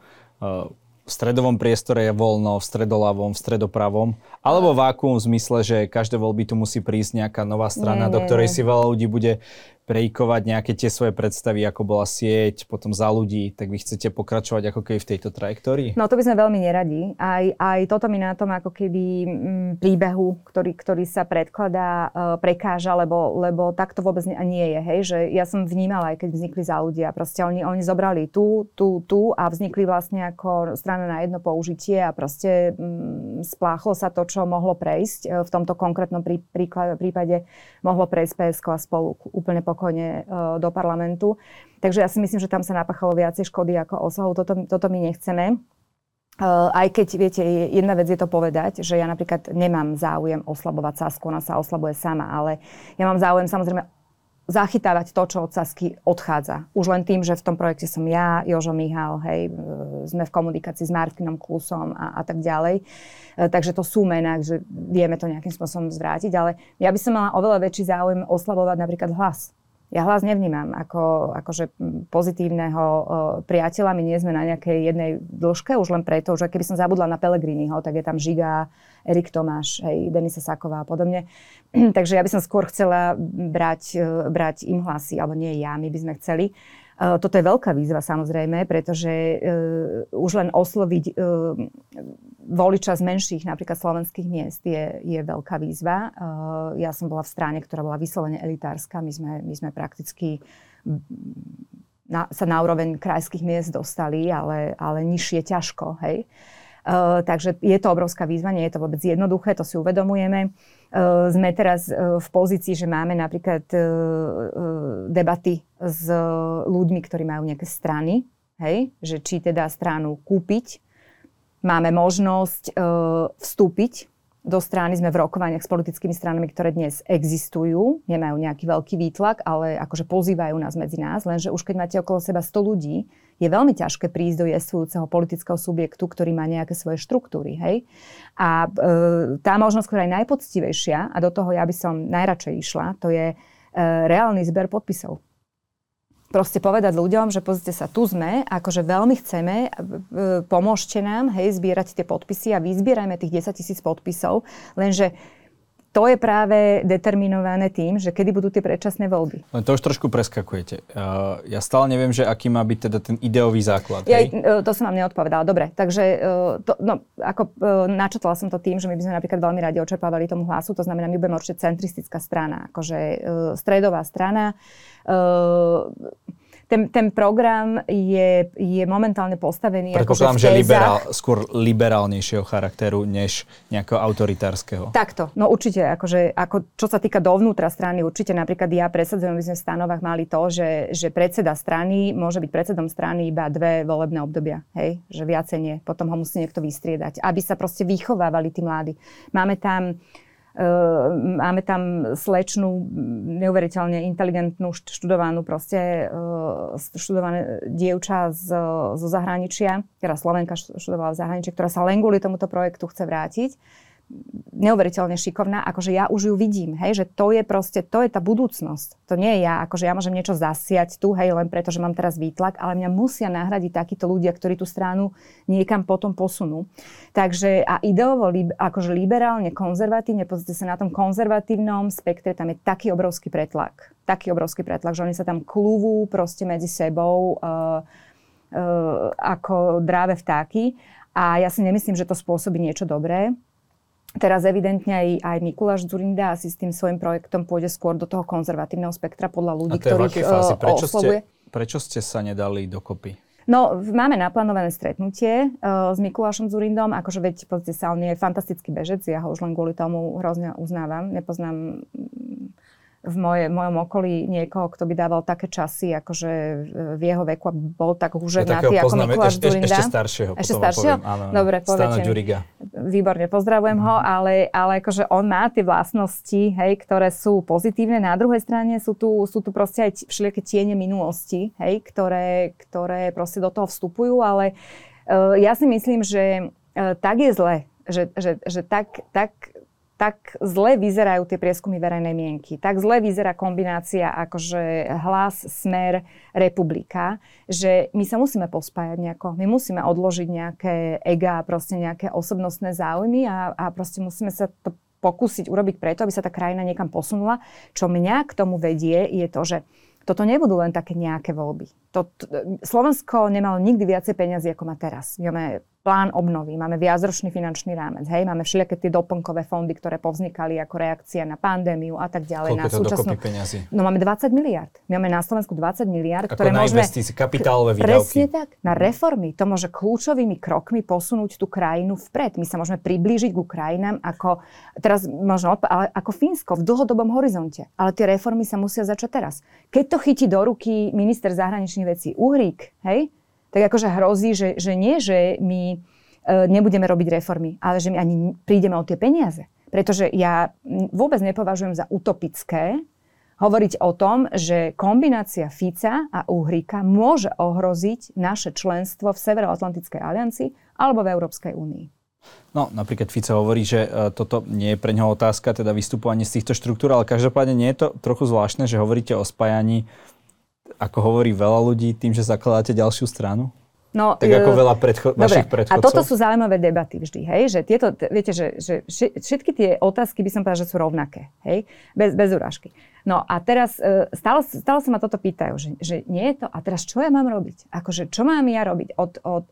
A: v stredovom priestore je voľno, v stredoľavom, v stredopravom? Alebo vákuum v zmysle, že každé voľby tu musí prísť nejaká nová strana, nie, nie, do ktorej si veľa ľudí bude prejkovať nejaké tie svoje predstavy, ako bola sieť, potom za ľudí, tak vy chcete pokračovať ako keby v tejto trajektórii?
B: No to by sme veľmi neradi. Aj, aj toto mi na tom ako keby m, mm, príbehu, ktorý, ktorý sa predkladá, uh, prekáža, lebo, lebo takto vôbec nie, nie je. Hej? Že ja som vnímala, aj keď vznikli za ľudia. Proste oni, oni zobrali tu, tu, tu a vznikli vlastne ako strana na jedno použitie a proste m, mm, spláchlo sa to, čo mohlo prejsť. E, v tomto konkrétnom prí, prípade mohlo prejsť PSK a spolu úplne po pokojne e, do parlamentu. Takže ja si myslím, že tam sa napáchalo viacej škody ako osahu. Toto, toto my nechceme. Uh, aj keď, viete, jedna vec je to povedať, že ja napríklad nemám záujem oslabovať Sasku, ona sa oslabuje sama, ale ja mám záujem samozrejme zachytávať to, čo od Sasky odchádza. Už len tým, že v tom projekte som ja, Jožo Mihal, hej, sme v komunikácii s Martinom Klusom a, a tak ďalej. E, takže to sú mená, že vieme to nejakým spôsobom zvrátiť, ale ja by som mala oveľa väčší záujem oslavovať napríklad hlas. Ja hlas nevnímam ako akože pozitívneho priateľa. My nie sme na nejakej jednej dĺžke, už len preto, že keby som zabudla na Pelegriniho, tak je tam Žiga, Erik Tomáš, hej, Denisa Saková a podobne. Takže ja by som skôr chcela brať, uh, brať im hlasy, alebo nie ja, my by sme chceli. Eh, toto je veľká výzva samozrejme, pretože uh, už len osloviť uh, voliča z menších, napríklad slovenských miest, je, je veľká výzva. Ja som bola v strane, ktorá bola vyslovene elitárska. My sme, my sme prakticky na, sa na úroveň krajských miest dostali, ale, ale nižšie ťažko. Hej? Uh, takže je to obrovská výzva, nie je to vôbec jednoduché, to si uvedomujeme. Uh, sme teraz uh, v pozícii, že máme napríklad debaty s ľuďmi, ktorí majú nejaké strany, hej? že či teda stranu kúpiť. Máme možnosť vstúpiť do strany, sme v rokovaniach s politickými stranami, ktoré dnes existujú, nemajú nejaký veľký výtlak, ale akože pozývajú nás medzi nás, lenže už keď máte okolo seba 100 ľudí, je veľmi ťažké prísť do jestvujúceho politického subjektu, ktorý má nejaké svoje štruktúry. Hej? A e, tá možnosť, ktorá je najpoctivejšia, a do toho ja by som najradšej išla, to je e, reálny zber podpisov proste povedať ľuďom, že pozrite sa, tu sme, akože veľmi chceme, e, pomôžte nám, hej, zbierať tie podpisy a vyzbierajme tých 10 tisíc podpisov, lenže to je práve determinované tým, že kedy budú tie predčasné voľby.
A: Len to už trošku preskakujete. Uh, ja stále neviem, že aký má byť teda ten ideový základ.
B: Ja, uh, to som vám neodpovedala. Dobre, takže uh, to, no, ako uh, načetla som to tým, že my by sme napríklad veľmi radi očerpávali tomu hlasu, to znamená, my budeme určite centristická strana, akože uh, stredová strana. Uh, ten, ten program je, je momentálne postavený
A: ako že že liberál, skôr liberálnejšieho charakteru, než nejakého autoritárskeho.
B: Takto, no určite, akože, ako, čo sa týka dovnútra strany, určite napríklad ja presadzujem, my sme v stanovách mali to, že, že predseda strany môže byť predsedom strany iba dve volebné obdobia, hej, že viacej nie, potom ho musí niekto vystriedať, aby sa proste vychovávali tí mladí. Máme tam máme tam slečnú, neuveriteľne inteligentnú, študovanú proste, ehm, študované dievča z, zo zahraničia, ktorá Slovenka študovala v zahraničí, ktorá sa len kvôli tomuto projektu chce vrátiť neuveriteľne šikovná, akože ja už ju vidím, hej, že to je proste, to je tá budúcnosť. To nie je ja, akože ja môžem niečo zasiať tu, hej, len preto, že mám teraz výtlak, ale mňa musia nahradiť takíto ľudia, ktorí tú stranu niekam potom posunú. Takže a ideovo, akože liberálne, konzervatívne, pozrite sa na tom konzervatívnom spektre, tam je taký obrovský pretlak. Taký obrovský pretlak, že oni sa tam klúvú proste medzi sebou uh, uh, ako dráve vtáky. A ja si nemyslím, že to spôsobí niečo dobré. Teraz evidentne aj, aj Mikuláš Zurinda asi s tým svojim projektom pôjde skôr do toho konzervatívneho spektra podľa ľudí, ktorých
A: fázi? Prečo oslovuje. Ste, prečo ste sa nedali dokopy?
B: No, máme naplánované stretnutie uh, s Mikulášom Zurindom, akože veď, pozrite sa, on je fantastický bežec, ja ho už len kvôli tomu hrozne uznávam. Nepoznám v moje, mojom okolí niekoho, kto by dával také časy, akože v jeho veku bol tak húževnatý
A: ja
B: ako Mikuláš
A: ešte, Durinda. Ešte staršieho.
B: Ešte staršieho?
A: Poviem, áno,
B: Dobre,
A: poviete. Ďuriga.
B: Výborne, pozdravujem ho, mhm. ale, ale akože on má tie vlastnosti, hej, ktoré sú pozitívne. Na druhej strane sú tu, sú tu proste aj všelijaké tiene minulosti, hej, ktoré, ktoré proste do toho vstupujú, ale uh, ja si myslím, že uh, tak je zle, že, že, že tak, tak tak zle vyzerajú tie prieskumy verejnej mienky, tak zle vyzerá kombinácia akože hlas, smer, republika, že my sa musíme pospájať nejako. My musíme odložiť nejaké ega, proste nejaké osobnostné záujmy a, a proste musíme sa to pokúsiť urobiť preto, aby sa tá krajina niekam posunula. Čo mňa k tomu vedie, je to, že toto nebudú len také nejaké voľby. To, Slovensko nemalo nikdy viacej peniazy, ako má teraz. Máme plán obnovy, máme viacročný finančný rámec, hej, máme všelijaké tie doplnkové fondy, ktoré povznikali ako reakcia na pandémiu a tak ďalej.
A: Koľko
B: na
A: súčasnú... peniazy?
B: No máme 20 miliard. My máme na Slovensku 20 miliard,
A: ako
B: ktoré
A: na
B: môžeme...
A: investície, kapitálové výdavky.
B: Presne tak, na reformy. To môže kľúčovými krokmi posunúť tú krajinu vpred. My sa môžeme priblížiť ku krajinám ako, teraz možno, ale ako Fínsko v dlhodobom horizonte. Ale tie reformy sa musia začať teraz. Keď to chytí do ruky minister zahraničných vecí Uhrík, hej, tak akože hrozí, že, že nie, že my e, nebudeme robiť reformy, ale že my ani prídeme o tie peniaze. Pretože ja vôbec nepovažujem za utopické hovoriť o tom, že kombinácia Fica a Uhrika môže ohroziť naše členstvo v Severoatlantickej aliancii alebo v Európskej únii.
A: No, napríklad Fico hovorí, že e, toto nie je pre neho otázka, teda vystupovanie z týchto štruktúr, ale každopádne nie je to trochu zvláštne, že hovoríte o spájaní ako hovorí veľa ľudí, tým, že zakladáte ďalšiu stranu?
B: No,
A: tak ako e, veľa predcho-
B: dobre,
A: vašich predchodcov?
B: A toto sú zaujímavé debaty vždy, hej? Že tieto, viete, že, že všetky tie otázky by som povedala, že sú rovnaké, hej? Bez, bez urážky. No a teraz e, stále, stále sa ma toto pýtajú, že, že nie je to, a teraz čo ja mám robiť? Akože, čo mám ja robiť? Od, od,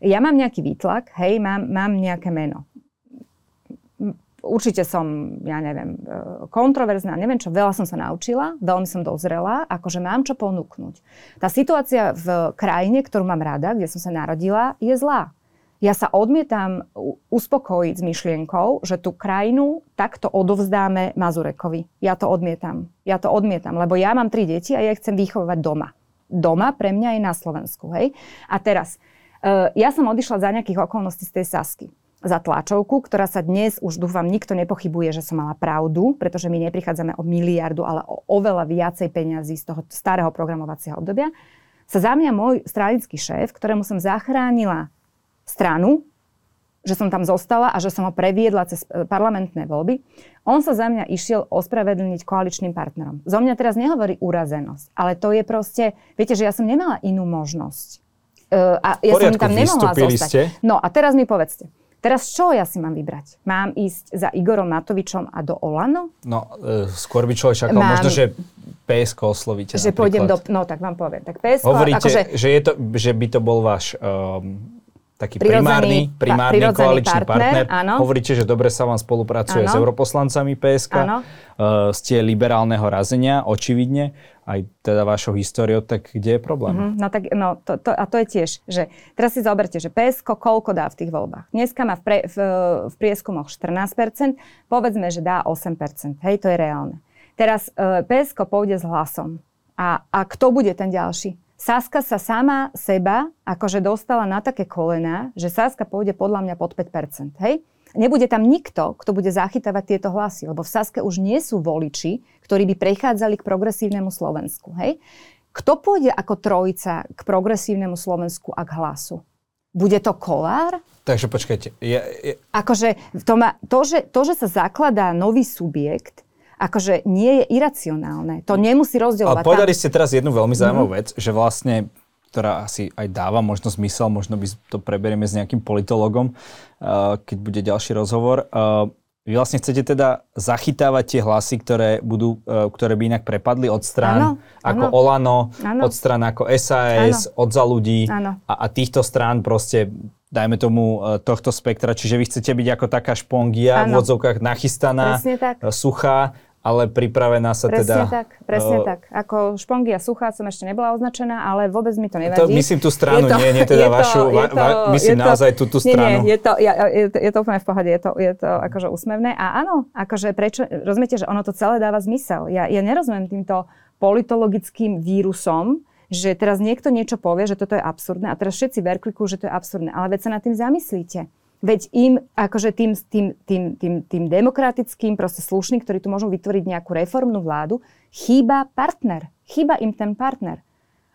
B: ja mám nejaký výtlak, hej, mám, mám nejaké meno určite som, ja neviem, e, kontroverzná, neviem čo, veľa som sa naučila, veľmi som dozrela, akože mám čo ponúknuť. Tá situácia v krajine, ktorú mám rada, kde som sa narodila, je zlá. Ja sa odmietam uspokojiť s myšlienkou, že tú krajinu takto odovzdáme Mazurekovi. Ja to odmietam. Ja to odmietam, lebo ja mám tri deti a ja ich chcem vychovať doma. Doma pre mňa je na Slovensku. Hej? A teraz, uh, ja som odišla za nejakých okolností z tej Sasky za tlačovku, ktorá sa dnes už dúfam nikto nepochybuje, že som mala pravdu, pretože my neprichádzame o miliardu, ale o oveľa viacej peňazí z toho starého programovacieho obdobia, sa za mňa môj stranický šéf, ktorému som zachránila stranu, že som tam zostala a že som ho previedla cez e, parlamentné voľby, on sa za mňa išiel ospravedlniť koaličným partnerom. Zo mňa teraz nehovorí urazenosť, ale to je proste, viete, že ja som nemala inú možnosť. Uh, a ja som tam nemohla zostať. Ste. No a teraz mi povedzte, Teraz čo ja si mám vybrať? Mám ísť za Igorom Matovičom a do Olano?
A: No, e, skôr by človek čakal mám, možno, že PSK oslovíte
B: Že napríklad. pôjdem do... No tak vám poviem. Tak PSK,
A: Hovoríte, akože, že, je to, že by to bol váš um, taký primárny, primárny koaličný partner. partner. Hovoríte, že dobre sa vám spolupracuje áno. s europoslancami PSK. Áno. Uh, ste liberálneho razenia, očividne, aj teda vašou históriou, tak kde je problém? Uh-huh.
B: No tak, no, to, to, a to je tiež, že teraz si zoberte, že PSK koľko dá v tých voľbách. Dneska má v, pre, v, v prieskumoch 14%, povedzme, že dá 8%. Hej, to je reálne. Teraz e, PSK pôjde s hlasom. A, a kto bude ten ďalší? Saska sa sama seba akože dostala na také kolena, že Saska pôjde podľa mňa pod 5%. Hej? Nebude tam nikto, kto bude zachytávať tieto hlasy, lebo v Saske už nie sú voliči, ktorí by prechádzali k progresívnemu Slovensku. Hej? Kto pôjde ako trojica k progresívnemu Slovensku a k hlasu? Bude to kolár?
A: Takže počkajte. Ja, ja...
B: Akože to, má, to, že, to, že sa zakladá nový subjekt, akože nie je iracionálne. To nemusí rozdielovať.
A: Ale povedali ste teraz jednu veľmi zaujímavú mm-hmm. vec, že vlastne ktorá asi aj dáva možno zmysel, možno by to preberieme s nejakým politologom, uh, keď bude ďalší rozhovor. Uh, vy vlastne chcete teda zachytávať tie hlasy, ktoré, budú, uh, ktoré by inak prepadli od strán ano, ako ano. Olano, ano. od strán ako SAS, ano. od za ľudí a, a týchto strán proste dajme tomu tohto spektra. Čiže vy chcete byť ako taká špongia ano. v odzovkách nachystaná, suchá ale pripravená sa
B: presne
A: teda...
B: Presne tak, presne uh, tak. Ako špongia suchá som ešte nebola označená, ale vôbec mi to nevadí. To,
A: myslím tú stranu, to, nie, nie teda vašu, va, va, myslím to, naozaj tú, tú stranu.
B: Nie, nie, je to, ja, je, to, je to úplne v pohode, je to, je to akože úsmevné. A áno, akože prečo, rozumiete, že ono to celé dáva zmysel. Ja, ja nerozumiem týmto politologickým vírusom, že teraz niekto niečo povie, že toto je absurdné a teraz všetci verklikujú, že to je absurdné. Ale veď sa nad tým zamyslíte. Veď im, akože tým, tým, tým, tým, tým demokratickým, proste slušným, ktorí tu môžu vytvoriť nejakú reformnú vládu, chýba partner. Chýba im ten partner.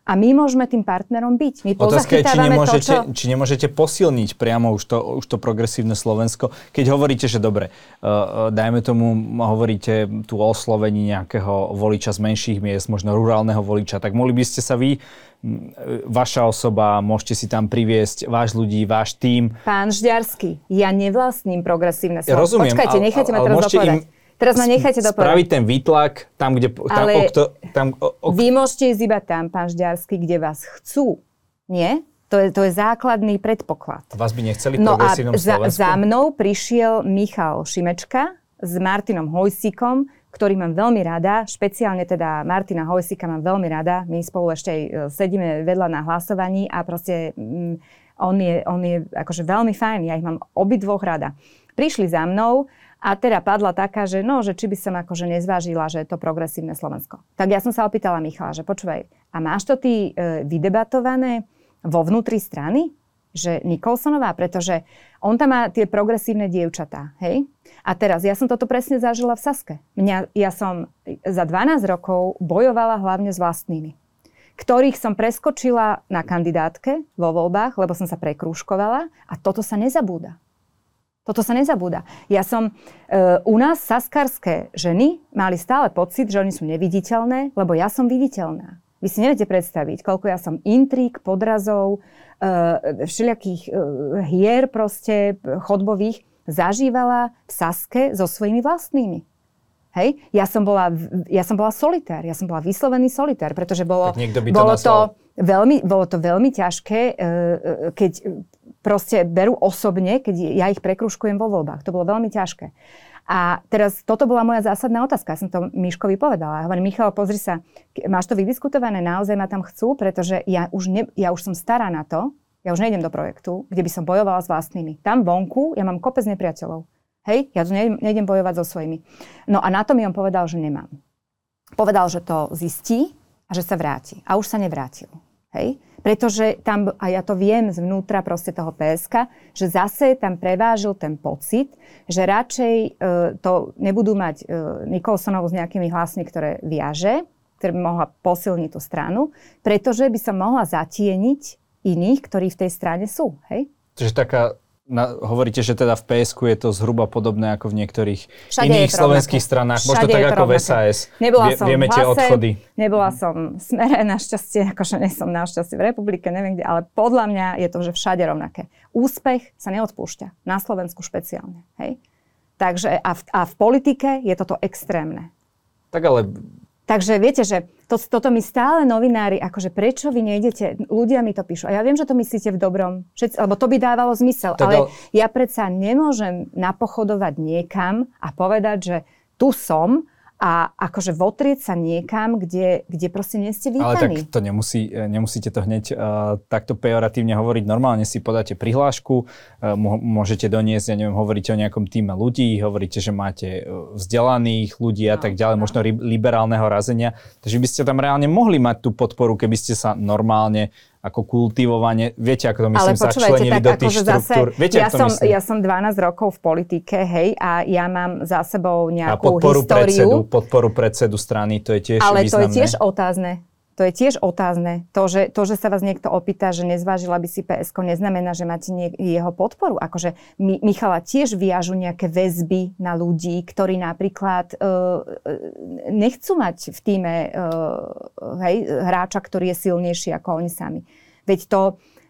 B: A my môžeme tým partnerom byť. My
A: Otázka je, či nemôžete,
B: to, čo...
A: či nemôžete posilniť priamo už to, už to progresívne Slovensko. Keď hovoríte, že dobre, uh, dajme tomu, hovoríte tu o oslovení nejakého voliča z menších miest, možno rurálneho voliča, tak mohli by ste sa vy vaša osoba, môžete si tam priviesť váš ľudí, váš tím.
B: Pán Žďarský, ja nevlastním progresívne
A: slovo. Rozumiem,
B: Počkajte, nechajte ma teraz dopovedať. Teraz ma nechajte dopovedať.
A: Spraviť ten výtlak tam, kde... Tam,
B: Ale
A: o, kto, tam, o,
B: o, vy môžete ísť iba tam, pán Žďarský, kde vás chcú. Nie? To je, to je základný predpoklad.
A: Vás by nechceli
B: no a za, za mnou prišiel Michal Šimečka s Martinom Hojsíkom, ktorý mám veľmi rada, špeciálne teda Martina Hojsika mám veľmi rada. My spolu ešte aj e, sedíme vedľa na hlasovaní a proste mm, on, je, on je akože veľmi fajn, ja ich mám obidvoch rada. Prišli za mnou a teda padla taká, že no, že či by som akože nezvážila, že je to progresívne Slovensko. Tak ja som sa opýtala Michala, že počúvaj, a máš to ty e, vydebatované vo vnútri strany? že Nikolsonová, pretože on tam má tie progresívne dievčatá, hej? A teraz, ja som toto presne zažila v Saske. Mňa, ja som za 12 rokov bojovala hlavne s vlastnými, ktorých som preskočila na kandidátke vo voľbách, lebo som sa prekrúškovala a toto sa nezabúda. Toto sa nezabúda. Ja som, e, u nás saskarské ženy mali stále pocit, že oni sú neviditeľné, lebo ja som viditeľná. Vy si neviete predstaviť, koľko ja som intrík, podrazov, uh, všelijakých uh, hier proste chodbových zažívala v Saske so svojimi vlastnými. Hej? Ja som bola, ja som bola solitár, ja som bola vyslovený solitár, pretože bolo,
A: by to,
B: bolo to, veľmi, bolo to veľmi ťažké, keď proste berú osobne, keď ja ich prekruškujem vo voľbách. To bolo veľmi ťažké. A teraz toto bola moja zásadná otázka. Ja som to Miškovi povedala. Ja hovorím, Michal, pozri sa, máš to vydiskutované, naozaj ma tam chcú, pretože ja už, ne, ja už som stará na to, ja už nejdem do projektu, kde by som bojovala s vlastnými. Tam vonku ja mám kopec nepriateľov. Hej, ja tu nejdem, bojovať so svojimi. No a na to mi on povedal, že nemám. Povedal, že to zistí a že sa vráti. A už sa nevrátil. Hej? Pretože tam, a ja to viem zvnútra proste toho PSK, že zase tam prevážil ten pocit, že radšej e, to nebudú mať e, Nikolsonovu s nejakými hlasmi, ktoré viaže, ktoré by mohla posilniť tú stranu, pretože by sa mohla zatieniť iných, ktorí v tej strane sú. Hej?
A: Čiže taká na, hovoríte, že teda v PSK je to zhruba podobné ako v niektorých Všade iných slovenských stranách. Možno tak ako v SAS.
B: Nebola Vie,
A: som vieme
B: hlase,
A: odchody.
B: Nebola som v smere, našťastie, akože nie som našťastie v republike, neviem kde, ale podľa mňa je to, že všade rovnaké. Úspech sa neodpúšťa. Na Slovensku špeciálne. Hej? Takže a v, a v politike je toto extrémne.
A: Tak ale
B: Takže viete, že to, toto mi stále novinári, akože prečo vy nejdete, ľudia mi to píšu. A ja viem, že to myslíte v dobrom, všetci, lebo to by dávalo zmysel. Tak ale al... ja predsa nemôžem napochodovať niekam a povedať, že tu som a akože votrieť sa niekam, kde, kde proste nie ste vítaní.
A: Ale tak to nemusí, e, nemusíte to hneď uh, takto pejoratívne hovoriť. Normálne si podáte prihlášku, uh, môžete doniesť, ja neviem, hovoríte o nejakom týme ľudí, hovoríte, že máte vzdelaných ľudí a no, tak ďalej, no. možno liberálneho razenia. Takže by ste tam reálne mohli mať tú podporu, keby ste sa normálne ako kultivovanie, viete, ako to myslím, Ale začlenili tak, do tých akože štruktúr. Zase, viete,
B: ja, som,
A: myslím?
B: ja som 12 rokov v politike, hej, a ja mám za sebou nejakú a
A: podporu
B: históriu.
A: Predsedu, podporu predsedu strany, to je tiež
B: Ale
A: významné.
B: to je tiež otázne. To je tiež otázne. To že, to, že sa vás niekto opýta, že nezvážila by si PSK, neznamená, že máte nie, jeho podporu. Akože Mi, Michala tiež viažu nejaké väzby na ľudí, ktorí napríklad uh, nechcú mať v týme uh, hej, hráča, ktorý je silnejší ako oni sami. Veď to,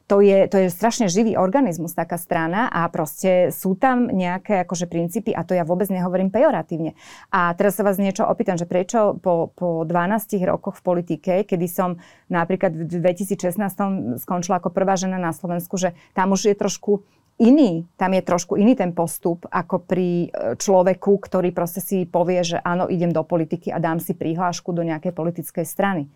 B: to je, to je strašne živý organizmus, taká strana a proste sú tam nejaké akože princípy a to ja vôbec nehovorím pejoratívne. A teraz sa vás niečo opýtam, že prečo po, po 12 rokoch v politike, kedy som napríklad v 2016 skončila ako prvá žena na Slovensku, že tam už je trošku iný, tam je trošku iný ten postup ako pri e, človeku, ktorý proste si povie, že áno, idem do politiky a dám si prihlášku do nejakej politickej strany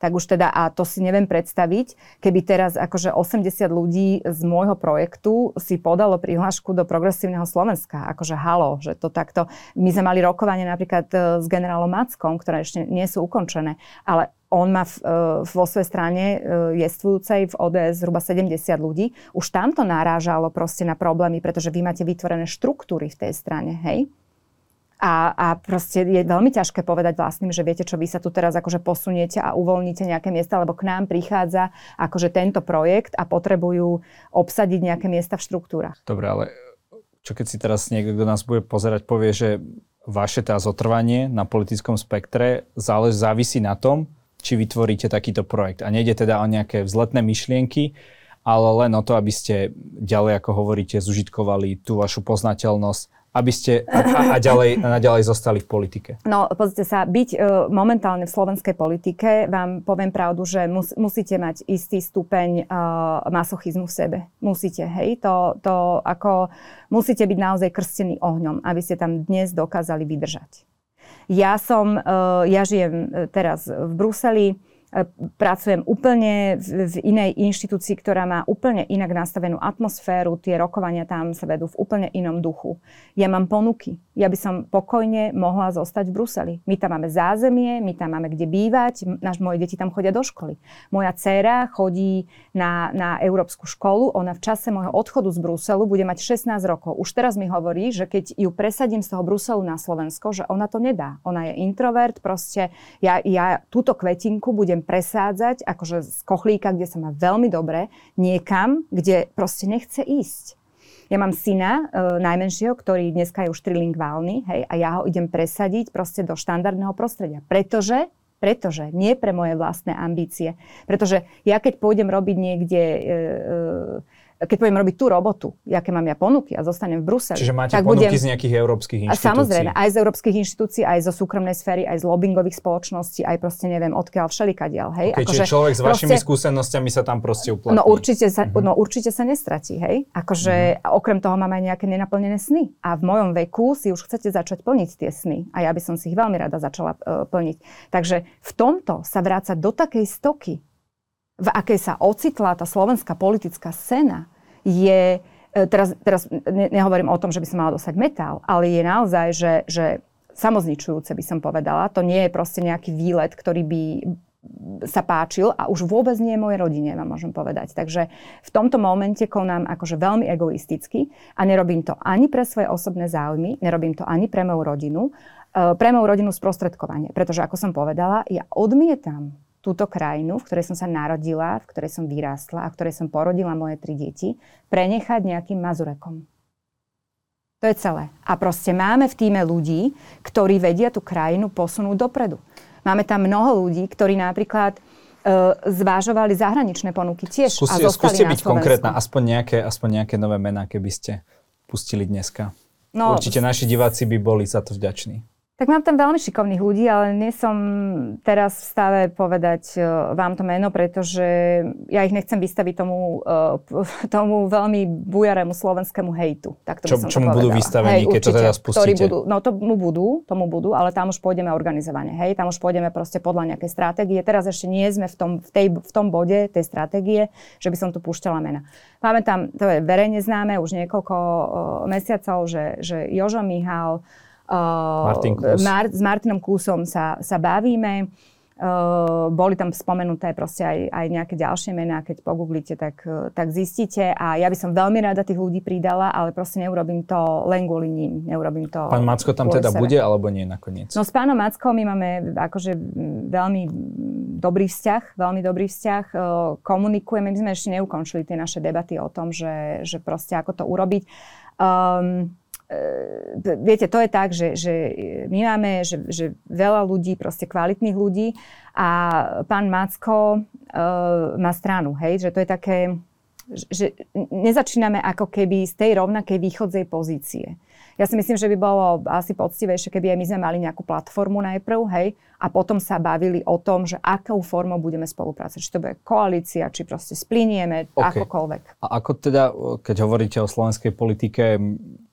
B: tak už teda, a to si neviem predstaviť, keby teraz akože 80 ľudí z môjho projektu si podalo prihlášku do progresívneho Slovenska. Akože halo, že to takto. My sme mali rokovanie napríklad e, s generálom Mackom, ktoré ešte nie sú ukončené, ale on má v, e, vo svojej strane e, jestvujúcej v ODS zhruba 70 ľudí. Už tam to narážalo proste na problémy, pretože vy máte vytvorené štruktúry v tej strane, hej? A, a proste je veľmi ťažké povedať vlastným, že viete čo, vy sa tu teraz akože posuniete a uvoľníte nejaké miesta, lebo k nám prichádza akože tento projekt a potrebujú obsadiť nejaké miesta v štruktúrach.
A: Dobre, ale čo keď si teraz niekto, kto nás bude pozerať, povie, že vaše tá zotrvanie na politickom spektre zálež, závisí na tom, či vytvoríte takýto projekt. A nejde teda o nejaké vzletné myšlienky, ale len o to, aby ste ďalej, ako hovoríte, zužitkovali tú vašu poznateľnosť aby ste a, a, ďalej, a naďalej zostali v politike?
B: No, pozrite sa, byť uh, momentálne v slovenskej politike, vám poviem pravdu, že mus, musíte mať istý stupeň uh, masochizmu v sebe. Musíte, hej? To, to ako, musíte byť naozaj krstený ohňom, aby ste tam dnes dokázali vydržať. Ja som, uh, ja žijem teraz v Bruseli, E, pracujem úplne v, inej inštitúcii, ktorá má úplne inak nastavenú atmosféru, tie rokovania tam sa vedú v úplne inom duchu. Ja mám ponuky. Ja by som pokojne mohla zostať v Bruseli. My tam máme zázemie, my tam máme kde bývať, naš, moje deti tam chodia do školy. Moja dcéra chodí na, na európsku školu, ona v čase môjho odchodu z Bruselu bude mať 16 rokov. Už teraz mi hovorí, že keď ju presadím z toho Bruselu na Slovensko, že ona to nedá. Ona je introvert, proste ja, ja túto kvetinku budem presádzať akože z kochlíka, kde sa má veľmi dobre, niekam, kde proste nechce ísť. Ja mám syna, e, najmenšieho, ktorý dneska je už trilingválny, hej, a ja ho idem presadiť proste do štandardného prostredia. Pretože pretože, nie pre moje vlastné ambície. Pretože ja keď pôjdem robiť niekde e, e, keď budem robiť tú robotu, aké mám ja ponuky a zostanem v Bruseli.
A: Čiže máte tak ponuky budem, z nejakých európskych inštitúcií?
B: A samozrejme, aj z európskych inštitúcií, aj zo súkromnej sféry, aj z lobbyingových spoločností, aj proste neviem odkiaľ všelikadiaľ. Hej?
A: Okay, čiže človek s vašimi skúsenostiami sa tam proste uplatní.
B: No určite sa, uh-huh. no, určite sa nestratí, hej? Akože uh-huh. okrem toho mám aj nejaké nenaplnené sny. A v mojom veku si už chcete začať plniť tie sny. A ja by som si ich veľmi rada začala uh, plniť. Takže v tomto sa vrácať do takej stoky, v akej sa ocitla tá slovenská politická scéna, je, e, teraz, teraz ne, nehovorím o tom, že by som mala dosať metál, ale je naozaj, že, že samozničujúce by som povedala. To nie je proste nejaký výlet, ktorý by sa páčil a už vôbec nie je moje rodine, vám môžem povedať. Takže v tomto momente konám akože veľmi egoisticky a nerobím to ani pre svoje osobné záujmy, nerobím to ani pre moju rodinu, e, pre moju rodinu sprostredkovanie. Pretože ako som povedala, ja odmietam túto krajinu, v ktorej som sa narodila, v ktorej som vyrástla a v ktorej som porodila moje tri deti, prenechať nejakým mazurekom. To je celé. A proste máme v týme ľudí, ktorí vedia tú krajinu posunúť dopredu. Máme tam mnoho ľudí, ktorí napríklad uh, zvážovali zahraničné ponuky tiež
A: skúste, a zostali skúste byť konkrétna, aspoň nejaké, aspoň nejaké nové mená, keby ste pustili dneska. No, Určite naši diváci by boli za to vďační.
B: Tak mám tam veľmi šikovných ľudí, ale nie som teraz v stave povedať e, vám to meno, pretože ja ich nechcem vystaviť tomu, e, tomu veľmi bujarému slovenskému hejtu. Tak to
A: Čo,
B: som
A: čomu
B: to
A: budú vystavení, Hej, keď určite, to teda spustíte?
B: Budú, no tomu budú, tomu budú, ale tam už pôjdeme organizovane. Hej, tam už pôjdeme proste podľa nejakej stratégie. Teraz ešte nie sme v tom, v, tej, v tom bode tej stratégie, že by som tu púšťala mena. Máme tam, to je verejne známe už niekoľko uh, mesiacov, že, že Jožo Mihal,
A: Martin Klus.
B: Mar- s Martinom Klusom sa, sa bavíme. Uh, boli tam spomenuté proste aj, aj nejaké ďalšie mená, keď pogooglite, tak, tak zistíte. A ja by som veľmi rada tých ľudí pridala, ale proste neurobím to len kvôli ním. Neurobím to
A: Pán Macko tam teda sebe. bude, alebo nie nakoniec?
B: No s pánom Mackom my máme akože veľmi dobrý vzťah, veľmi dobrý vzťah. Uh, komunikujeme, my sme ešte neukončili tie naše debaty o tom, že, že proste ako to urobiť. Um, viete, to je tak, že, že my máme že, že veľa ľudí, proste kvalitných ľudí a pán Macko uh, má stranu, hej, že to je také, že nezačíname ako keby z tej rovnakej východzej pozície. Ja si myslím, že by bolo asi poctivejšie, keby aj my sme mali nejakú platformu najprv, hej, a potom sa bavili o tom, že akou formou budeme spolupracovať. Či to bude koalícia, či proste splinieme, okay. akokoľvek.
A: A ako teda, keď hovoríte o slovenskej politike,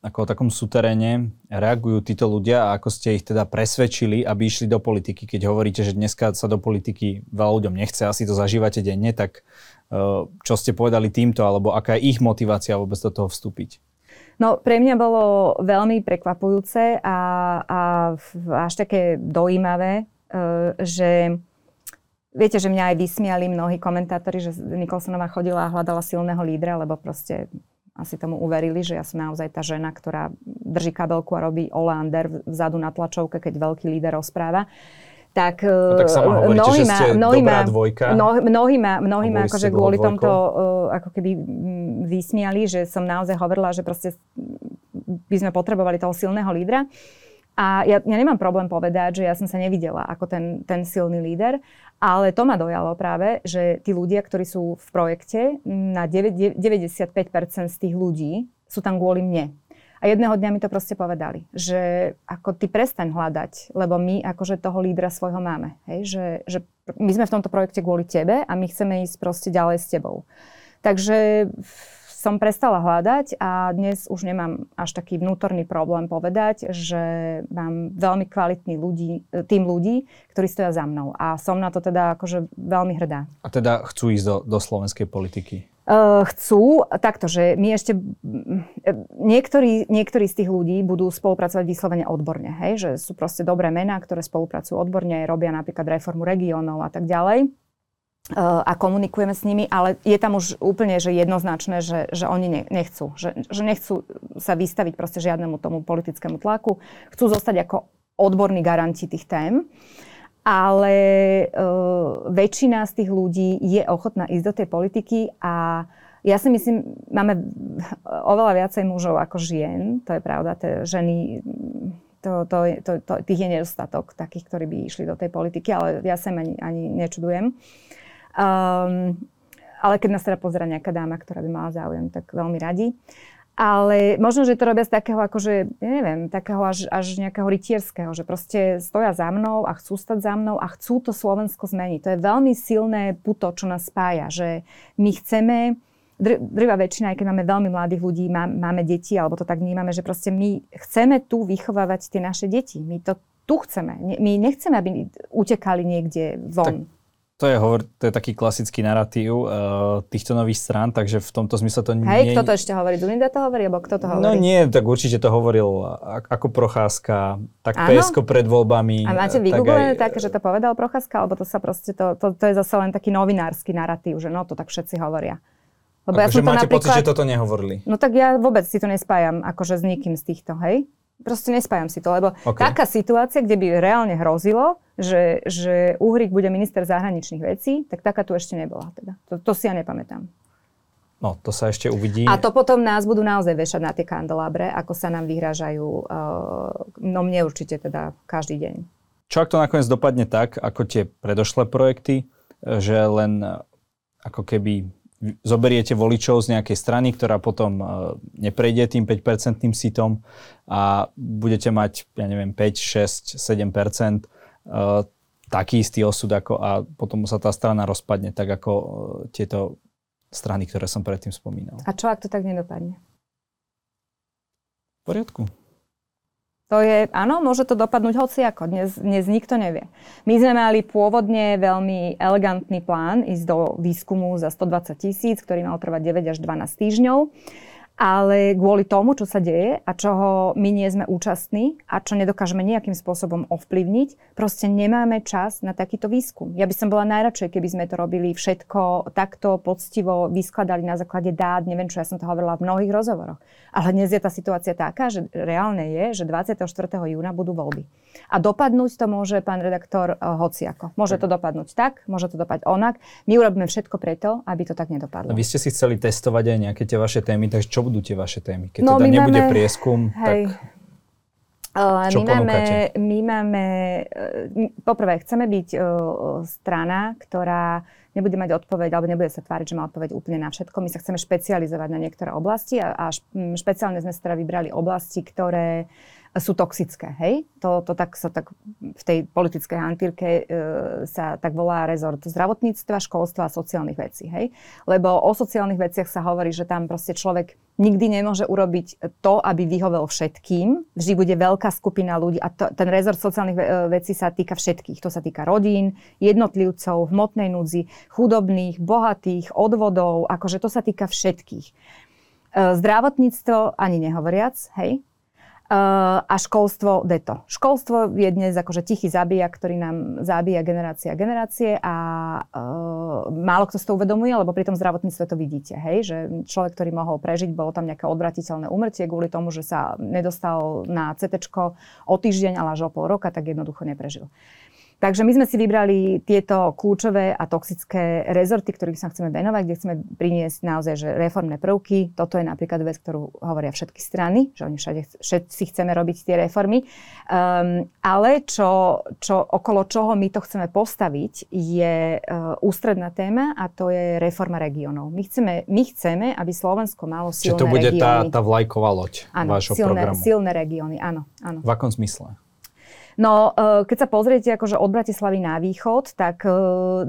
A: ako o takom suteréne, reagujú títo ľudia a ako ste ich teda presvedčili, aby išli do politiky? Keď hovoríte, že dneska sa do politiky veľa ľuďom nechce, asi to zažívate denne, tak eh, čo ste povedali týmto, alebo aká je ich motivácia vôbec do toho vstúpiť?
B: No pre mňa bolo veľmi prekvapujúce a, a až také dojímavé, e, že viete, že mňa aj vysmiali mnohí komentátori, že Nikolsonová chodila a hľadala silného lídra, lebo proste asi tomu uverili, že ja som naozaj tá žena, ktorá drží kabelku a robí olander vzadu na tlačovke, keď veľký líder rozpráva tak,
A: no, tak sama hovoríte, mnohí ma, dvojka.
B: Mnohí ma, mnohí ma akože kvôli tomto uh, ako keby vysmiali, že som naozaj hovorila, že proste by sme potrebovali toho silného lídra. A ja, ja nemám problém povedať, že ja som sa nevidela ako ten, ten silný líder, ale to ma dojalo práve, že tí ľudia, ktorí sú v projekte, na 9, 95% z tých ľudí sú tam kvôli mne. A jedného dňa mi to proste povedali, že ako ty prestaň hľadať, lebo my akože toho lídra svojho máme. Hej? Že, že my sme v tomto projekte kvôli tebe a my chceme ísť proste ďalej s tebou. Takže som prestala hľadať a dnes už nemám až taký vnútorný problém povedať, že mám veľmi kvalitný ľudí, tým ľudí, ktorí stoja za mnou. A som na to teda akože veľmi hrdá.
A: A teda chcú ísť do, do slovenskej politiky?
B: Uh, chcú takto, že my ešte niektorí, niektorí z tých ľudí budú spolupracovať vyslovene odborne, hej? že sú proste dobré mená, ktoré spolupracujú odborne, robia napríklad reformu regiónov a tak ďalej uh, a komunikujeme s nimi, ale je tam už úplne že jednoznačné, že, že oni nechcú, že, že nechcú sa vystaviť proste žiadnemu tomu politickému tlaku, chcú zostať ako odborní garanti tých tém. Uh, ale uh, väčšina z tých ľudí je ochotná ísť do tej politiky a ja si myslím, máme oveľa viacej mužov ako žien, to je pravda, tie ženy, to, to, to, to, tých je nedostatok takých, ktorí by išli do tej politiky, ale ja sa ani, ani nečudujem. Um, ale keď nás teda pozera nejaká dáma, ktorá by mala záujem, tak veľmi radi. Ale možno, že to robia z takého, akože, ja neviem, takého až, až nejakého rytierského, že proste stoja za mnou a chcú stať za mnou a chcú to Slovensko zmeniť. To je veľmi silné puto, čo nás spája, že my chceme, drvá väčšina, aj keď máme veľmi mladých ľudí, má, máme deti, alebo to tak vnímame, že proste my chceme tu vychovávať tie naše deti. My to tu chceme. My nechceme, aby utekali niekde von. Tak
A: to je, hovor, to je taký klasický narratív uh, týchto nových strán, takže v tomto zmysle to nie...
B: Hej, kto to ešte hovorí? Dunida to hovorí, alebo kto to hovorí?
A: No nie, tak určite to hovoril ako Procházka, tak ano? PSK pred voľbami.
B: A máte vygooglené aj... také, že to povedal Procházka, alebo to sa proste, to, to, to je zase len taký novinársky narratív, že no to tak všetci hovoria.
A: Lebo ja som to máte napríklad... pocit, že toto nehovorili?
B: No tak ja vôbec si to nespájam akože s nikým z týchto, hej? Proste nespájam si to, lebo okay. taká situácia, kde by reálne hrozilo, že, že Uhrik bude minister zahraničných vecí, tak taká tu ešte nebola. Teda. To, to si ja nepamätám.
A: No, to sa ešte uvidí.
B: A to potom nás budú naozaj vešať na tie kandelábre, ako sa nám vyhražajú, uh, no mne určite teda každý deň.
A: Čo ak to nakoniec dopadne tak, ako tie predošlé projekty, že len ako keby zoberiete voličov z nejakej strany, ktorá potom uh, neprejde tým 5-percentným sitom a budete mať, ja neviem, 5, 6, 7 percent, uh, taký istý osud ako, a potom sa tá strana rozpadne, tak ako uh, tieto strany, ktoré som predtým spomínal.
B: A čo, ak to tak nedopadne?
A: V poriadku.
B: To je, áno, môže to dopadnúť hociako, dnes, dnes nikto nevie. My sme mali pôvodne veľmi elegantný plán ísť do výskumu za 120 tisíc, ktorý mal trvať 9 až 12 týždňov ale kvôli tomu, čo sa deje a čoho my nie sme účastní a čo nedokážeme nejakým spôsobom ovplyvniť, proste nemáme čas na takýto výskum. Ja by som bola najradšej, keby sme to robili všetko takto poctivo, vyskladali na základe dát, neviem čo, ja som to hovorila v mnohých rozhovoroch. Ale dnes je tá situácia taká, že reálne je, že 24. júna budú voľby. A dopadnúť to môže, pán redaktor, eh, hociako. Môže to dopadnúť tak, môže to dopadnúť onak. My urobíme všetko preto, aby to tak nedopadlo.
A: Vy ste si chceli testovať aj nejaké tie vaše témy, takže čo budú tie vaše témy? Keď no, teda nebude máme, prieskum, hej, tak...
B: Uh, čo my, máme, my máme, uh, poprvé, chceme byť uh, strana, ktorá nebude mať odpoveď, alebo nebude sa tváriť, že má odpoveď úplne na všetko. My sa chceme špecializovať na niektoré oblasti a, a špeciálne sme si teda vybrali oblasti, ktoré uh, sú toxické. Hej? To, to tak sa tak v tej politickej hantírke e, sa tak volá rezort zdravotníctva, školstva a sociálnych vecí. Hej? Lebo o sociálnych veciach sa hovorí, že tam proste človek nikdy nemôže urobiť to, aby vyhovel všetkým. Vždy bude veľká skupina ľudí a to, ten rezort sociálnych vecí sa týka všetkých. To sa týka rodín, jednotlivcov, hmotnej núdzi, chudobných, bohatých, odvodov, akože to sa týka všetkých. E, zdravotníctvo ani nehovoriac, hej, a školstvo deto. Školstvo je dnes akože tichý zabíjak, ktorý nám zabíja generácia generácie a uh, málo kto si to uvedomuje, lebo pri tom zdravotníctve to vidíte, hej, že človek, ktorý mohol prežiť, bolo tam nejaké odvratiteľné umrtie kvôli tomu, že sa nedostal na CT o týždeň, ale až o pol roka, tak jednoducho neprežil. Takže my sme si vybrali tieto kľúčové a toxické rezorty, ktorých sa chceme venovať, kde chceme priniesť naozaj že reformné prvky. Toto je napríklad vec, ktorú hovoria všetky strany, že oni všade, všetci chceme robiť tie reformy. Um, ale čo, čo, okolo čoho my to chceme postaviť, je uh, ústredná téma a to je reforma regiónov. My chceme, my chceme, aby Slovensko malo silné
A: Čiže to bude
B: regióny.
A: tá, tá vlajková loď áno, vášho
B: silné,
A: programu.
B: silné regióny, áno, áno.
A: V akom zmysle?
B: No, e, keď sa pozriete akože od Bratislavy na východ, tak e,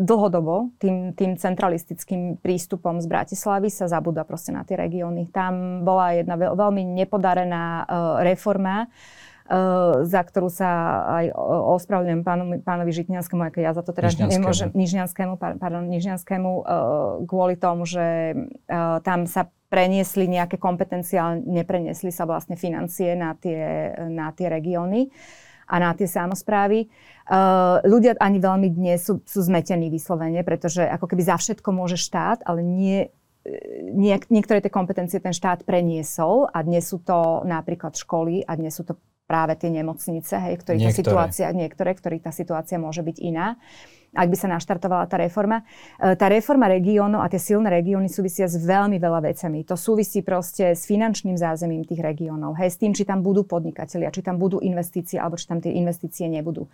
B: dlhodobo tým, tým centralistickým prístupom z Bratislavy sa zabúda proste na tie regióny. Tam bola jedna veľmi nepodarená e, reforma, za ktorú sa aj ospravedlňujem pánovi, pánovi Žitňanskému, aké ja za to teraz nemôžem, Nižňanskému, pardon, Nižňanskému, kvôli tomu, že tam sa preniesli nejaké kompetencie, ale nepreniesli sa vlastne financie na tie, na tie regióny a na tie samozprávy. Uh, ľudia ani veľmi dnes sú, sú zmetení vyslovene, pretože ako keby za všetko môže štát, ale nie, nie, niektoré tie kompetencie ten štát preniesol a dnes sú to napríklad školy a dnes sú to práve tie nemocnice, hej, ktorých tá situácia, niektoré, ktorých tá situácia môže byť iná. Uh, ak by sa naštartovala tá reforma. E, tá reforma regiónov a tie silné regióny súvisia s veľmi veľa vecami. To súvisí proste s finančným zázemím tých regiónov, hej, s tým, či tam budú podnikatelia, či tam budú investície, alebo či tam tie investície nebudú.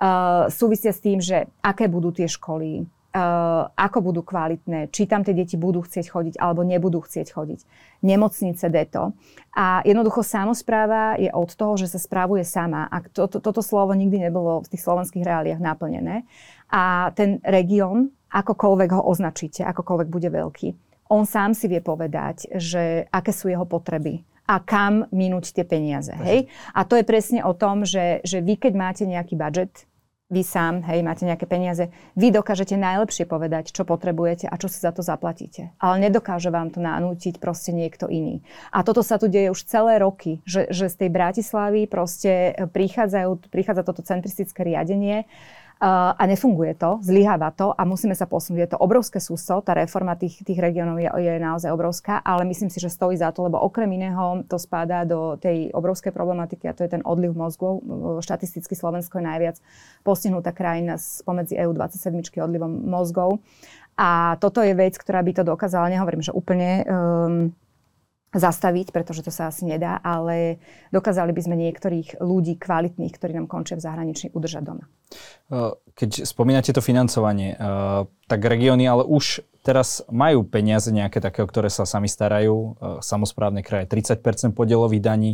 B: Uh, súvisia s tým, že aké budú tie školy, Uh, ako budú kvalitné, či tam tie deti budú chcieť chodiť alebo nebudú chcieť chodiť. Nemocnice, deto. A jednoducho samozpráva je od toho, že sa správuje sama. A to, to, toto slovo nikdy nebolo v tých slovenských reáliách naplnené. A ten región, akokoľvek ho označíte, akokoľvek bude veľký, on sám si vie povedať, že aké sú jeho potreby a kam minúť tie peniaze. Hej? A to je presne o tom, že, že vy keď máte nejaký budget, vy sám, hej, máte nejaké peniaze, vy dokážete najlepšie povedať, čo potrebujete a čo si za to zaplatíte. Ale nedokáže vám to nanútiť proste niekto iný. A toto sa tu deje už celé roky, že, že z tej Bratislavy proste prichádzajú, prichádza toto centristické riadenie a nefunguje to, zlyháva to a musíme sa posunúť. Je to obrovské sústo, tá reforma tých, tých regiónov je, je naozaj obrovská, ale myslím si, že stojí za to, lebo okrem iného to spadá do tej obrovskej problematiky a to je ten odliv mozgov. Štatisticky Slovensko je najviac postihnutá krajina spomedzi EU27 odlivom mozgov. A toto je vec, ktorá by to dokázala, nehovorím, že úplne um, zastaviť, pretože to sa asi nedá, ale dokázali by sme niektorých ľudí kvalitných, ktorí nám končia v zahraničí, udržať doma.
A: Keď spomínate to financovanie, tak regióny ale už teraz majú peniaze nejaké také, o ktoré sa sami starajú. Samozprávne kraje 30% podielových daní,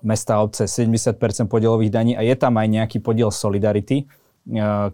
A: mesta a obce 70% podielových daní a je tam aj nejaký podiel solidarity,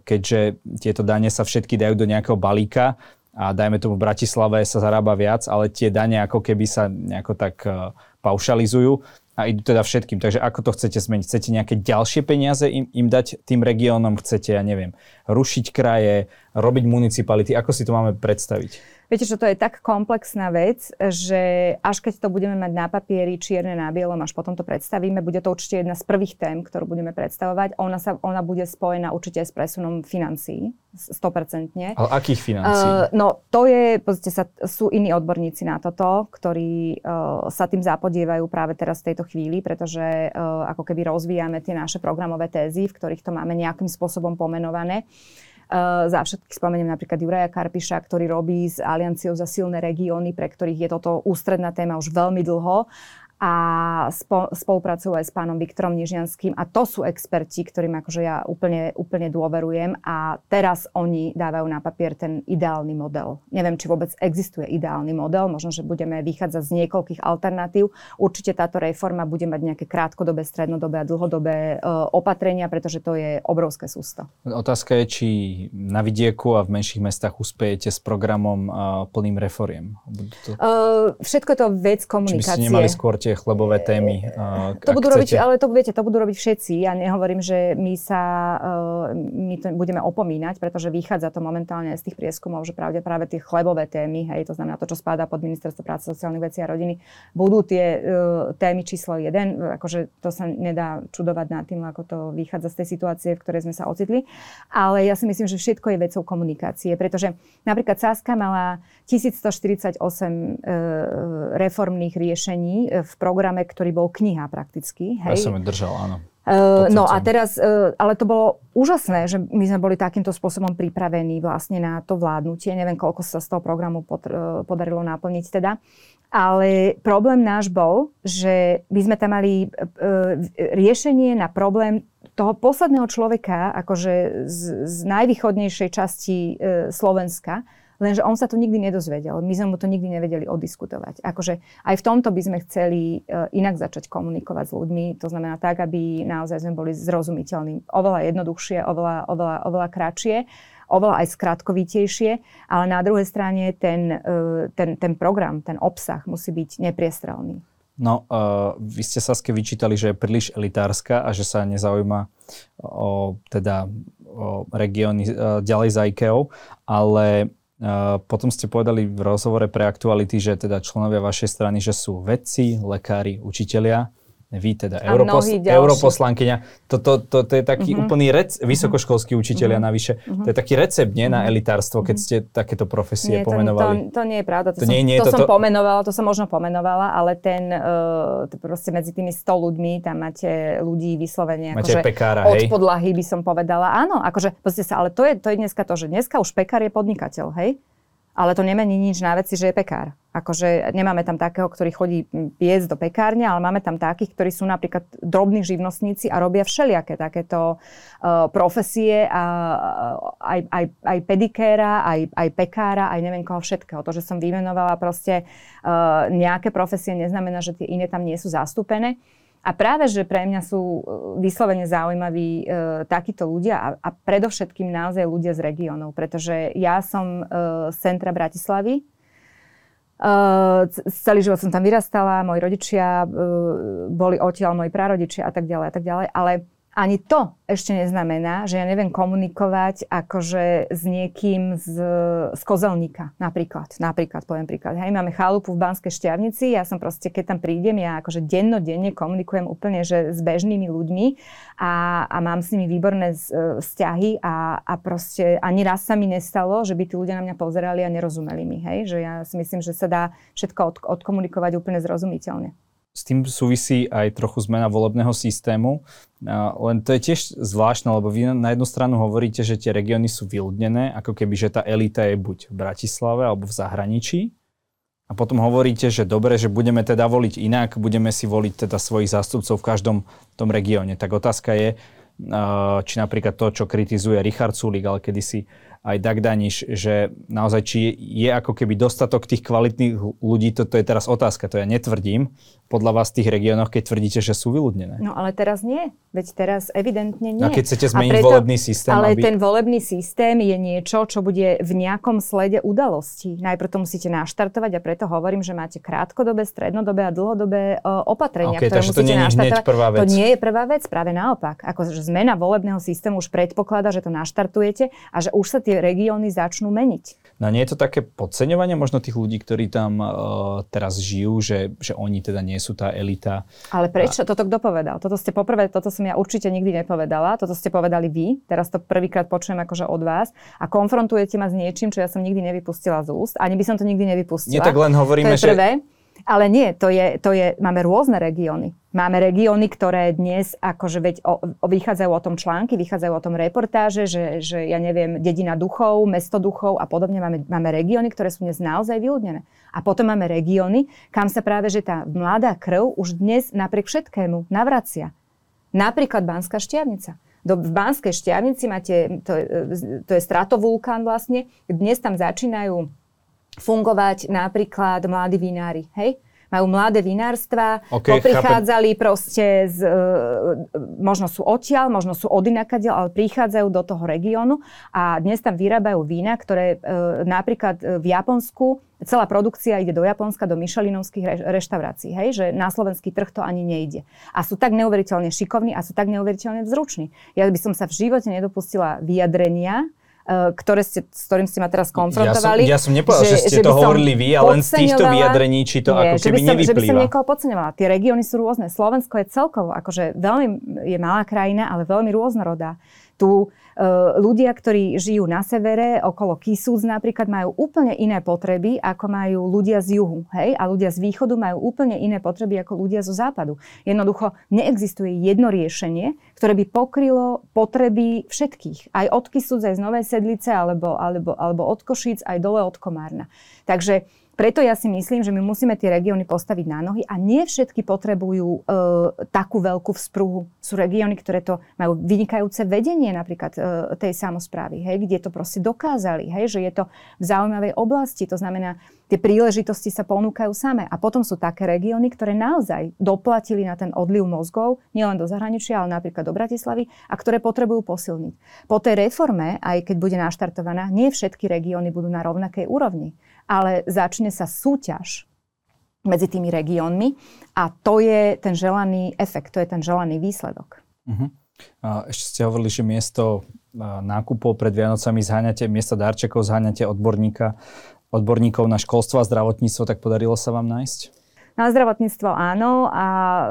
A: keďže tieto dane sa všetky dajú do nejakého balíka a dajme tomu v Bratislave sa zarába viac, ale tie dane ako keby sa nejako tak uh, paušalizujú a idú teda všetkým. Takže ako to chcete zmeniť? Chcete nejaké ďalšie peniaze im, im dať tým regiónom? Chcete, ja neviem, rušiť kraje, robiť municipality? Ako si to máme predstaviť?
B: Viete, že to je tak komplexná vec, že až keď to budeme mať na papieri čierne na bielom, až potom to predstavíme, bude to určite jedna z prvých tém, ktorú budeme predstavovať. Ona, sa, ona bude spojená určite s presunom financií, 100%.
A: Ale akých financií? Uh,
B: no to je, pozrite sa, sú iní odborníci na toto, ktorí uh, sa tým zapodievajú práve teraz v tejto chvíli, pretože uh, ako keby rozvíjame tie naše programové tézy, v ktorých to máme nejakým spôsobom pomenované. Uh, za všetkých spomeniem napríklad Juraja Karpiša, ktorý robí s Alianciou za silné regióny, pre ktorých je toto ústredná téma už veľmi dlho a spo, spolupracujú aj s pánom Viktorom Nižianským a to sú experti, ktorým akože ja úplne, úplne dôverujem a teraz oni dávajú na papier ten ideálny model. Neviem, či vôbec existuje ideálny model, možno, že budeme vychádzať z niekoľkých alternatív. Určite táto reforma bude mať nejaké krátkodobé, strednodobé a dlhodobé uh, opatrenia, pretože to je obrovské sústo.
A: Otázka je, či na vidieku a v menších mestách uspejete s programom plným reforiem.
B: To... Uh, všetko to vec komunikácie.
A: Či by ste nemali skôr tie tie chlebové témy. Uh,
B: to budú robiť, ale to, viete, to budú robiť všetci. Ja nehovorím, že my sa uh, my to budeme opomínať, pretože vychádza to momentálne z tých prieskumov, že práve, práve tie chlebové témy, hej, to znamená to, čo spadá pod ministerstvo práce, sociálnych vecí a rodiny, budú tie uh, témy číslo jeden. Akože to sa nedá čudovať nad tým, ako to vychádza z tej situácie, v ktorej sme sa ocitli. Ale ja si myslím, že všetko je vecou komunikácie, pretože napríklad Saska mala 1148 e, reformných riešení v programe, ktorý bol kniha prakticky.
A: Hej. Ja som ju držal, áno.
B: Uh, no a teraz, uh, ale to bolo úžasné, že my sme boli takýmto spôsobom pripravení vlastne na to vládnutie. Neviem, koľko sa z toho programu pod, uh, podarilo naplniť teda. Ale problém náš bol, že my sme tam mali uh, riešenie na problém toho posledného človeka, akože z, z najvýchodnejšej časti Slovenska, Lenže on sa to nikdy nedozvedel. My sme mu to nikdy nevedeli odiskutovať. Akože aj v tomto by sme chceli uh, inak začať komunikovať s ľuďmi. To znamená tak, aby naozaj sme boli zrozumiteľní. Oveľa jednoduchšie, oveľa, oveľa, oveľa kratšie oveľa aj skratkovitejšie, ale na druhej strane ten, uh, ten, ten program, ten obsah musí byť nepriestrelný.
A: No, uh, vy ste Saske vyčítali, že je príliš elitárska a že sa nezaujíma o, teda, o regióny uh, ďalej za IKEA, ale potom ste povedali v rozhovore pre aktuality, že teda členovia vašej strany, že sú vedci, lekári, učitelia vy teda europos- europoslankyňa, to, to, to, to je taký uh-huh. úplný rec- vysokoškolský učiteľia uh-huh. navyše, uh-huh. to je taký recept, nie, na elitárstvo, keď ste takéto profesie nie, pomenovali.
B: To, to nie je pravda, to, to, som, nie, nie, to, to som pomenovala, to som možno pomenovala, ale ten, uh, proste medzi tými 100 ľuďmi, tam máte ľudí vyslovene,
A: máte akože pekára,
B: od hej? podlahy by som povedala, áno, akože, sa, ale to je, to je dneska to, že dneska už pekár je podnikateľ, hej? Ale to nemení nič na veci, že je pekár. Akože nemáme tam takého, ktorý chodí piec do pekárne, ale máme tam takých, ktorí sú napríklad drobní živnostníci a robia všelijaké takéto uh, profesie a aj, aj, aj pedikéra, aj, aj pekára, aj neviem koho všetkého. To, že som vymenovala proste uh, nejaké profesie, neznamená, že tie iné tam nie sú zastúpené. A práve, že pre mňa sú e, vyslovene zaujímaví e, takíto ľudia a, a predovšetkým naozaj ľudia z regiónov, pretože ja som e, z centra Bratislavy, Uh, celý život som tam vyrastala, moji rodičia uh, boli odtiaľ, moji prarodičia a tak ďalej a tak ďalej, ale ani to ešte neznamená, že ja neviem komunikovať akože s niekým z, z kozelníka napríklad. Napríklad, poviem príklad. Hej, máme chalupu v Banskej šťavnici, ja som proste, keď tam prídem, ja akože dennodenne komunikujem úplne, že s bežnými ľuďmi a, a mám s nimi výborné z, e, vzťahy a, a proste ani raz sa mi nestalo, že by tí ľudia na mňa pozerali a nerozumeli mi. Hej, že ja si myslím, že sa dá všetko od, odkomunikovať úplne zrozumiteľne
A: s tým súvisí aj trochu zmena volebného systému. Len to je tiež zvláštne, lebo vy na jednu stranu hovoríte, že tie regióny sú vyľudnené, ako keby, že tá elita je buď v Bratislave alebo v zahraničí. A potom hovoríte, že dobre, že budeme teda voliť inak, budeme si voliť teda svojich zástupcov v každom tom regióne. Tak otázka je, či napríklad to, čo kritizuje Richard Sulik, ale kedysi aj Dag Daniš, že naozaj či je ako keby dostatok tých kvalitných ľudí, toto je teraz otázka, to ja netvrdím, podľa vás v tých regiónoch, keď tvrdíte, že sú vyľudnené.
B: No ale teraz nie, veď teraz evidentne nie.
A: A keď chcete zmeniť preto, volebný systém,
B: Ale
A: aby...
B: ten volebný systém je niečo, čo bude v nejakom slede udalostí. Najprv to musíte naštartovať a preto hovorím, že máte krátkodobé, strednodobé a dlhodobé uh, opatrenia,
A: okay,
B: ktoré musíte
A: to nie naštartovať. Prvá vec.
B: To nie je prvá vec, práve naopak. Ako, že zmena volebného systému už predpokladá, že to naštartujete a že už sa tie tie regióny začnú meniť.
A: No nie je to také podceňovanie možno tých ľudí, ktorí tam uh, teraz žijú, že, že oni teda nie sú tá elita?
B: Ale prečo? A... Toto kto povedal? Toto ste poprvé, toto som ja určite nikdy nepovedala. Toto ste povedali vy. Teraz to prvýkrát počujem akože od vás. A konfrontujete ma s niečím, čo ja som nikdy nevypustila z úst. Ani by som to nikdy nevypustila.
A: Nie, tak len hovoríme,
B: to je prvé. že ale nie, to je, to je, máme rôzne regióny. Máme regióny, ktoré dnes akože veď o, o, vychádzajú o tom články, vychádzajú o tom reportáže, že, že ja neviem, dedina duchov, mesto duchov a podobne. Máme, máme regióny, ktoré sú dnes naozaj vyľudnené. A potom máme regióny, kam sa práve, že tá mladá krv už dnes napriek všetkému navracia. Napríklad Banská šťavnica. Do, v Banskej šťavnici máte, to, to je stratovulkán vlastne, dnes tam začínajú fungovať napríklad mladí vinári, hej? Majú mladé vinárstva, okay, prichádzali proste z, e, možno sú odtiaľ, možno sú od inakadiaľ, ale prichádzajú do toho regiónu a dnes tam vyrábajú vína, ktoré e, napríklad v Japonsku celá produkcia ide do Japonska, do Michelinovských reštaurácií, hej, že na slovenský trh to ani nejde. A sú tak neuveriteľne šikovní a sú tak neuveriteľne vzruční. Ja by som sa v živote nedopustila vyjadrenia, e, ktoré ste, s ktorým ste ma teraz konfrontovali.
A: Ja som, ja som nepovedal, že, že ste že to hovorili vy, ale len z týchto vyjadrení, či to nie, ako keby že
B: som,
A: nevyplýva.
B: Že by som niekoho podceňovala. Tie regióny sú rôzne. Slovensko je celkovo, akože veľmi je malá krajina, ale veľmi rôznorodá. Tu E, ľudia, ktorí žijú na severe, okolo Kisúc napríklad, majú úplne iné potreby, ako majú ľudia z juhu. Hej? A ľudia z východu majú úplne iné potreby ako ľudia zo západu. Jednoducho neexistuje jedno riešenie, ktoré by pokrylo potreby všetkých. Aj od Kisúc, aj z Novej Sedlice, alebo, alebo, alebo od Košíc, aj dole od Komárna. Takže preto ja si myslím, že my musíme tie regióny postaviť na nohy a nie všetky potrebujú e, takú veľkú vzpruhu. Sú regióny, ktoré to majú vynikajúce vedenie napríklad e, tej samozprávy, hej, kde to proste dokázali, hej, že je to v zaujímavej oblasti. To znamená, tie príležitosti sa ponúkajú samé. A potom sú také regióny, ktoré naozaj doplatili na ten odliv mozgov, nielen do zahraničia, ale napríklad do Bratislavy, a ktoré potrebujú posilniť. Po tej reforme, aj keď bude naštartovaná, nie všetky regióny budú na rovnakej úrovni ale začne sa súťaž medzi tými regiónmi a to je ten želaný efekt, to je ten želaný výsledok. Uh-huh.
A: Ešte ste hovorili, že miesto nákupov pred Vianocami zháňate, miesto darčekov zháňate odborníka, odborníkov na školstvo a zdravotníctvo, tak podarilo sa vám nájsť?
B: Na zdravotníctvo áno a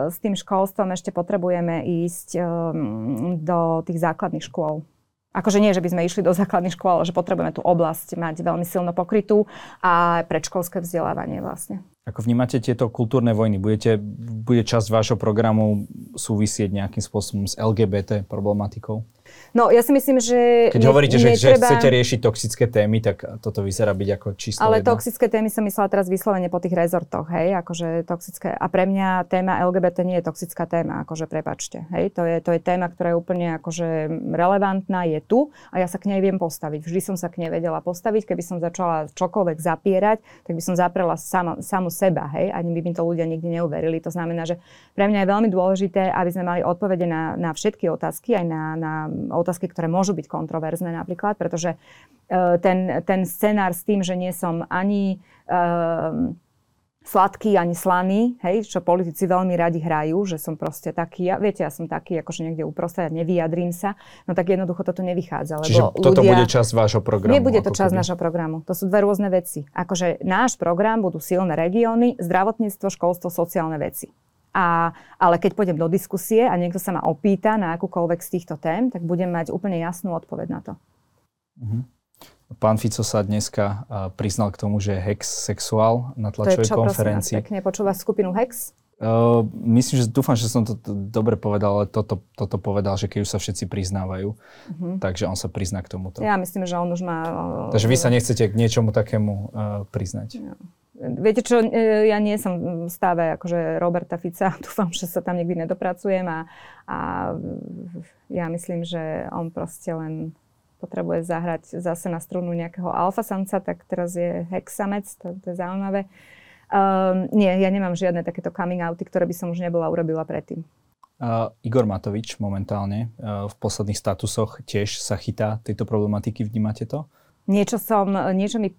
B: s tým školstvom ešte potrebujeme ísť um, do tých základných škôl. Akože nie, že by sme išli do základných škôl, ale že potrebujeme tú oblasť mať veľmi silno pokrytú a predškolské vzdelávanie vlastne.
A: Ako vnímate tieto kultúrne vojny? Budete, bude časť vášho programu súvisieť nejakým spôsobom s LGBT problematikou?
B: No, ja si myslím, že...
A: Keď ne, hovoríte, že, netreba... že chcete riešiť toxické témy, tak toto vyzerá byť ako číslo
B: Ale
A: jedna.
B: toxické témy som myslela teraz vyslovene po tých rezortoch, hej, akože toxické. A pre mňa téma LGBT nie je toxická téma, akože prepačte, hej, to je, to je téma, ktorá je úplne akože relevantná, je tu a ja sa k nej viem postaviť. Vždy som sa k nej vedela postaviť, keby som začala čokoľvek zapierať, tak by som zaprela sama, samu seba, hej, ani by mi to ľudia nikdy neuverili. To znamená, že pre mňa je veľmi dôležité, aby sme mali odpovede na, na všetky otázky, aj na, na otázky, ktoré môžu byť kontroverzné napríklad, pretože e, ten, ten scenár s tým, že nie som ani um, sladký ani slaný, hej, čo politici veľmi radi hrajú, že som proste taký, ja, viete, ja som taký, akože niekde uprostred, nevyjadrím sa, no tak jednoducho toto nevychádza. Lebo
A: Čiže toto
B: ľudia,
A: bude časť vášho programu?
B: Nebude to časť nášho programu. To sú dve rôzne veci. Akože náš program budú silné regióny, zdravotníctvo, školstvo, sociálne veci. A, ale keď pôjdem do diskusie a niekto sa ma opýta na akúkoľvek z týchto tém, tak budem mať úplne jasnú odpoveď na to.
A: Uh-huh. Pán Fico sa dneska priznal k tomu, že je hex sexuál na tlačovej to je čo, konferencii.
B: Prosím, pekne počúva skupinu Hex?
A: Uh, myslím, že dúfam, že som to dobre povedal, ale toto, toto povedal, že keď už sa všetci priznávajú, uh-huh. takže on sa prizná k tomuto.
B: Ja myslím, že on už má...
A: Uh, takže vy sa nechcete k niečomu takému uh, priznať. Ja.
B: Viete čo, e, ja nie som v stave akože Roberta Fica, dúfam, že sa tam nikdy nedopracujem a, a ja myslím, že on proste len potrebuje zahrať zase na strunu nejakého alfasamca, tak teraz je hexamec, to, to je zaujímavé. Um, nie, ja nemám žiadne takéto coming outy, ktoré by som už nebola urobila predtým.
A: Uh, Igor Matovič momentálne uh, v posledných statusoch tiež sa chytá tejto problematiky, vnímate to?
B: Niečo som, niečo mi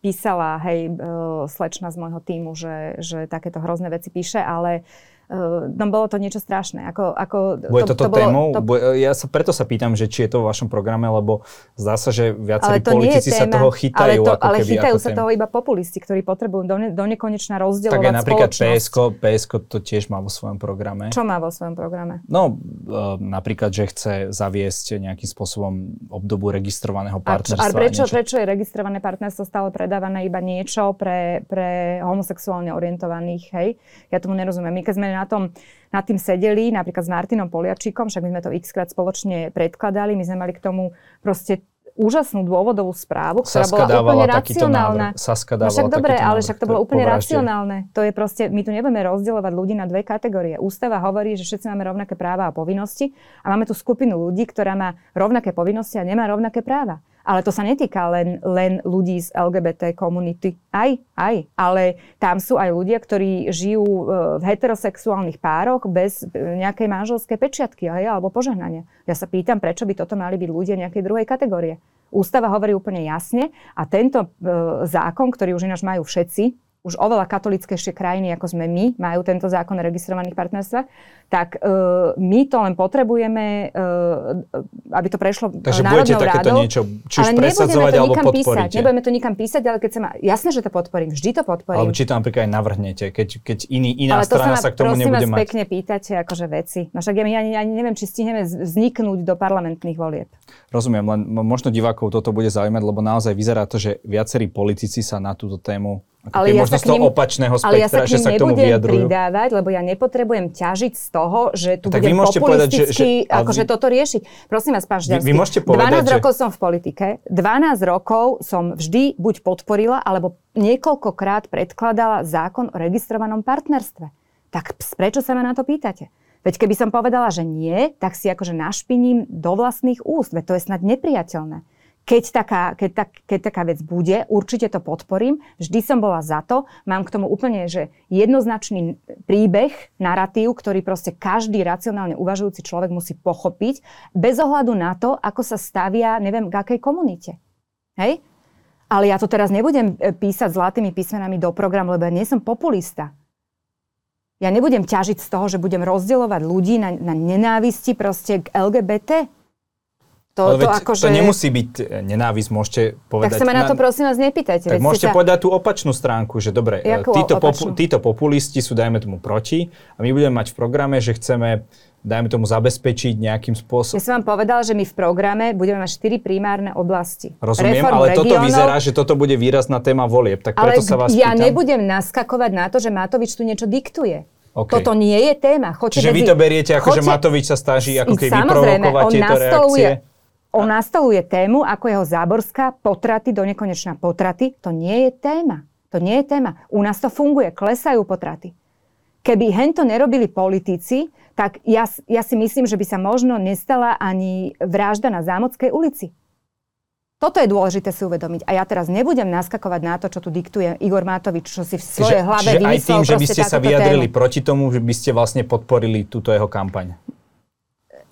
B: písala, hej, slečna z môjho týmu, že, že takéto hrozné veci píše, ale Uh, no bolo to niečo strašné. Ako, ako,
A: Bude to, toto to témou? To... Ja sa preto sa pýtam, že či je to v vašom programe, lebo zdá sa, že viacerí politici sa toho chytajú.
B: Ale, to,
A: ako
B: ale
A: keby,
B: chytajú
A: ako
B: sa téma. toho iba populisti, ktorí potrebujú do, ne, do nekonečna rozdielovať
A: Tak aj napríklad
B: PSK,
A: PSK to tiež má vo svojom programe.
B: Čo má vo svojom programe?
A: No, uh, napríklad, že chce zaviesť nejakým spôsobom obdobu registrovaného partnerstva.
B: A, a prečo, prečo je registrované partnerstvo stále predávané iba niečo pre, pre homosexuálne orientovaných, hej? Ja tomu nerozumiem. My keď sme na tom nad tým sedeli, napríklad s Martinom Poliačíkom, však my sme to xkrát spoločne predkladali, my sme mali k tomu proste úžasnú dôvodovú správu, ktorá
A: Saska
B: bola úplne racionálna.
A: Saska dávala
B: no však dobre, ale však to bolo úplne
A: povražde.
B: racionálne. To je proste, my tu nebudeme rozdielovať ľudí na dve kategórie. Ústava hovorí, že všetci máme rovnaké práva a povinnosti a máme tu skupinu ľudí, ktorá má rovnaké povinnosti a nemá rovnaké práva. Ale to sa netýka len, len ľudí z LGBT komunity. Aj, aj. Ale tam sú aj ľudia, ktorí žijú e, v heterosexuálnych pároch bez e, nejakej manželskej pečiatky aj, alebo požehnania. Ja sa pýtam, prečo by toto mali byť ľudia nejakej druhej kategórie. Ústava hovorí úplne jasne a tento e, zákon, ktorý už ináč majú všetci, už oveľa katolickejšie krajiny, ako sme my, majú tento zákon o registrovaných partnerstvách, tak uh, my to len potrebujeme, uh, aby to prešlo
A: Takže budete takéto rádou, niečo, či už presadzovať alebo podporíte.
B: Písať, nebudeme to nikam písať, ale keď sa má, jasné, že to podporím, vždy to podporím.
A: Alebo či to napríklad aj navrhnete, keď, keď iný, iná ale strana sa, sa k tomu nebude mať.
B: pekne pýtate akože veci. No však ja ani, ani neviem, či stihneme vzniknúť do parlamentných volieb.
A: Rozumiem, len možno divákov toto bude zaujímať, lebo naozaj vyzerá to, že viacerí politici sa na túto tému ale ja možno z toho opačného spektra, ale ja sa
B: že
A: sa k tomu vyjadrujú.
B: pridávať, lebo ja nepotrebujem ťažiť z toho, že tu tak budem populisticky povedať, že, že, akože vy, toto riešiť. Prosím vás, pán Žďarský, vy, vy môžete povedať, 12 že... rokov som v politike, 12 rokov som vždy buď podporila, alebo niekoľkokrát predkladala zákon o registrovanom partnerstve. Tak prečo sa ma na to pýtate? Veď keby som povedala, že nie, tak si akože našpiním do vlastných úst. Veď to je snad nepriateľné keď taká, keď, tak, keď taká vec bude, určite to podporím. Vždy som bola za to. Mám k tomu úplne že jednoznačný príbeh, narratív, ktorý proste každý racionálne uvažujúci človek musí pochopiť, bez ohľadu na to, ako sa stavia, neviem, k akej komunite. Hej? Ale ja to teraz nebudem e, písať zlatými písmenami do programu, lebo ja nie som populista. Ja nebudem ťažiť z toho, že budem rozdielovať ľudí na, na nenávisti proste k LGBT.
A: To, to, veď, akože... to nemusí byť e, nenávisť, môžete povedať...
B: Tak sa ma na to prosím vás nepýtajte.
A: Tak môžete sa... povedať tú opačnú stránku, že dobre, e, títo, popu, títo populisti sú, dajme tomu, proti a my budeme mať v programe, že chceme dajme tomu zabezpečiť nejakým spôsobom.
B: Ja som vám povedal, že my v programe budeme mať štyri primárne oblasti.
A: Rozumiem, Reformu ale regionov, toto vyzerá, že toto bude výrazná téma volieb, tak preto ale sa vás
B: ja
A: pýtam.
B: nebudem naskakovať na to, že Matovič tu niečo diktuje. Okay. Toto nie je téma.
A: Choďte Čiže medzi... vy to beriete ako, Choďte... že Matovič sa snaží ako keby vyprovokovať tieto reakcie?
B: On nastoluje tému, ako jeho záborská, potraty do nekonečná potraty. To nie je téma. To nie je téma. U nás to funguje, klesajú potraty. Keby hento nerobili politici, tak ja, ja si myslím, že by sa možno nestala ani vražda na Zámockej ulici. Toto je dôležité si uvedomiť. A ja teraz nebudem naskakovať na to, čo tu diktuje Igor Matovič, čo si v svojej hlave čiže
A: aj tým, že by ste sa vyjadrili tému. proti tomu, že by ste vlastne podporili túto jeho kampaň.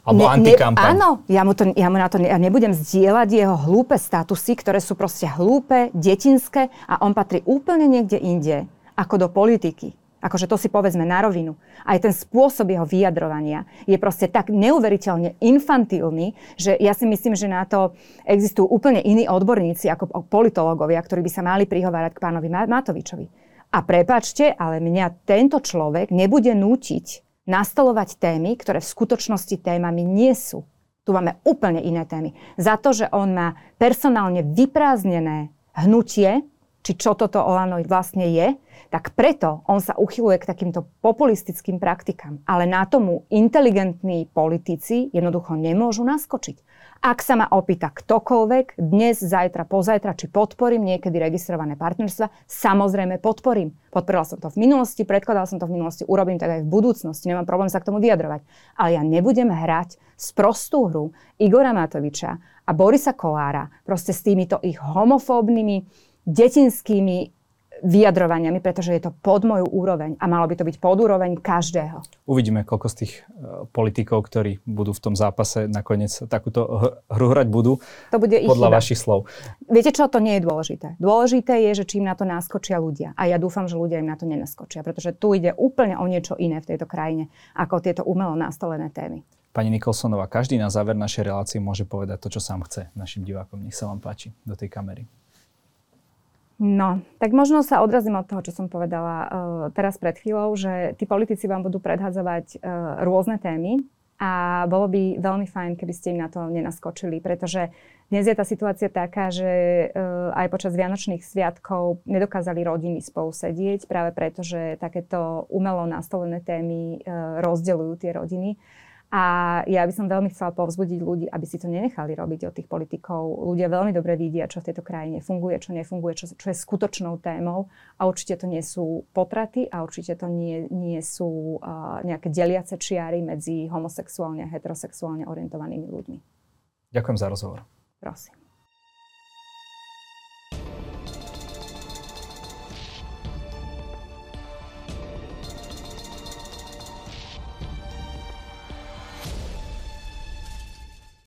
A: Alebo ne, antikampaň.
B: Ne, áno, ja mu, to, ja mu na to ja nebudem zdieľať jeho hlúpe statusy, ktoré sú proste hlúpe, detinské a on patrí úplne niekde inde ako do politiky. Akože to si povedzme na rovinu. Aj ten spôsob jeho vyjadrovania je proste tak neuveriteľne infantilný, že ja si myslím, že na to existujú úplne iní odborníci ako politológovia, ktorí by sa mali prihovárať k pánovi Matovičovi. A prepačte, ale mňa tento človek nebude nútiť nastolovať témy, ktoré v skutočnosti témami nie sú. Tu máme úplne iné témy. Za to, že on má personálne vyprázdnené hnutie, či čo toto Olano vlastne je, tak preto on sa uchyluje k takýmto populistickým praktikám. Ale na tomu inteligentní politici jednoducho nemôžu naskočiť. Ak sa ma opýta ktokoľvek, dnes, zajtra, pozajtra, či podporím niekedy registrované partnerstva, samozrejme podporím. Podporila som to v minulosti, predkladala som to v minulosti, urobím tak aj v budúcnosti, nemám problém sa k tomu vyjadrovať. Ale ja nebudem hrať sprostú hru Igora Matoviča a Borisa Kolára proste s týmito ich homofóbnymi, detinskými vyjadrovaniami, pretože je to pod moju úroveň a malo by to byť pod úroveň každého.
A: Uvidíme, koľko z tých e, politikov, ktorí budú v tom zápase nakoniec takúto hru hrať budú. To bude ich podľa chyba. vašich slov.
B: Viete čo, to nie je dôležité. Dôležité je, že čím na to naskočia ľudia. A ja dúfam, že ľudia im na to nenaskočia, pretože tu ide úplne o niečo iné v tejto krajine, ako tieto umelo nastolené témy.
A: Pani Nikolsonová, každý na záver našej relácie môže povedať to, čo sám chce našim divákom. Nech sa vám páči do tej kamery.
B: No, tak možno sa odrazím od toho, čo som povedala uh, teraz pred chvíľou, že tí politici vám budú predhadzovať uh, rôzne témy a bolo by veľmi fajn, keby ste im na to nenaskočili, pretože dnes je tá situácia taká, že uh, aj počas Vianočných sviatkov nedokázali rodiny spolu sedieť, práve preto, že takéto umelo nastolené témy uh, rozdeľujú tie rodiny. A ja by som veľmi chcela povzbudiť ľudí, aby si to nenechali robiť od tých politikov. Ľudia veľmi dobre vidia, čo v tejto krajine funguje, čo nefunguje, čo, čo je skutočnou témou. A určite to nie sú potraty a určite to nie, nie sú uh, nejaké deliace čiary medzi homosexuálne a heterosexuálne orientovanými ľuďmi.
A: Ďakujem za rozhovor.
B: Prosím.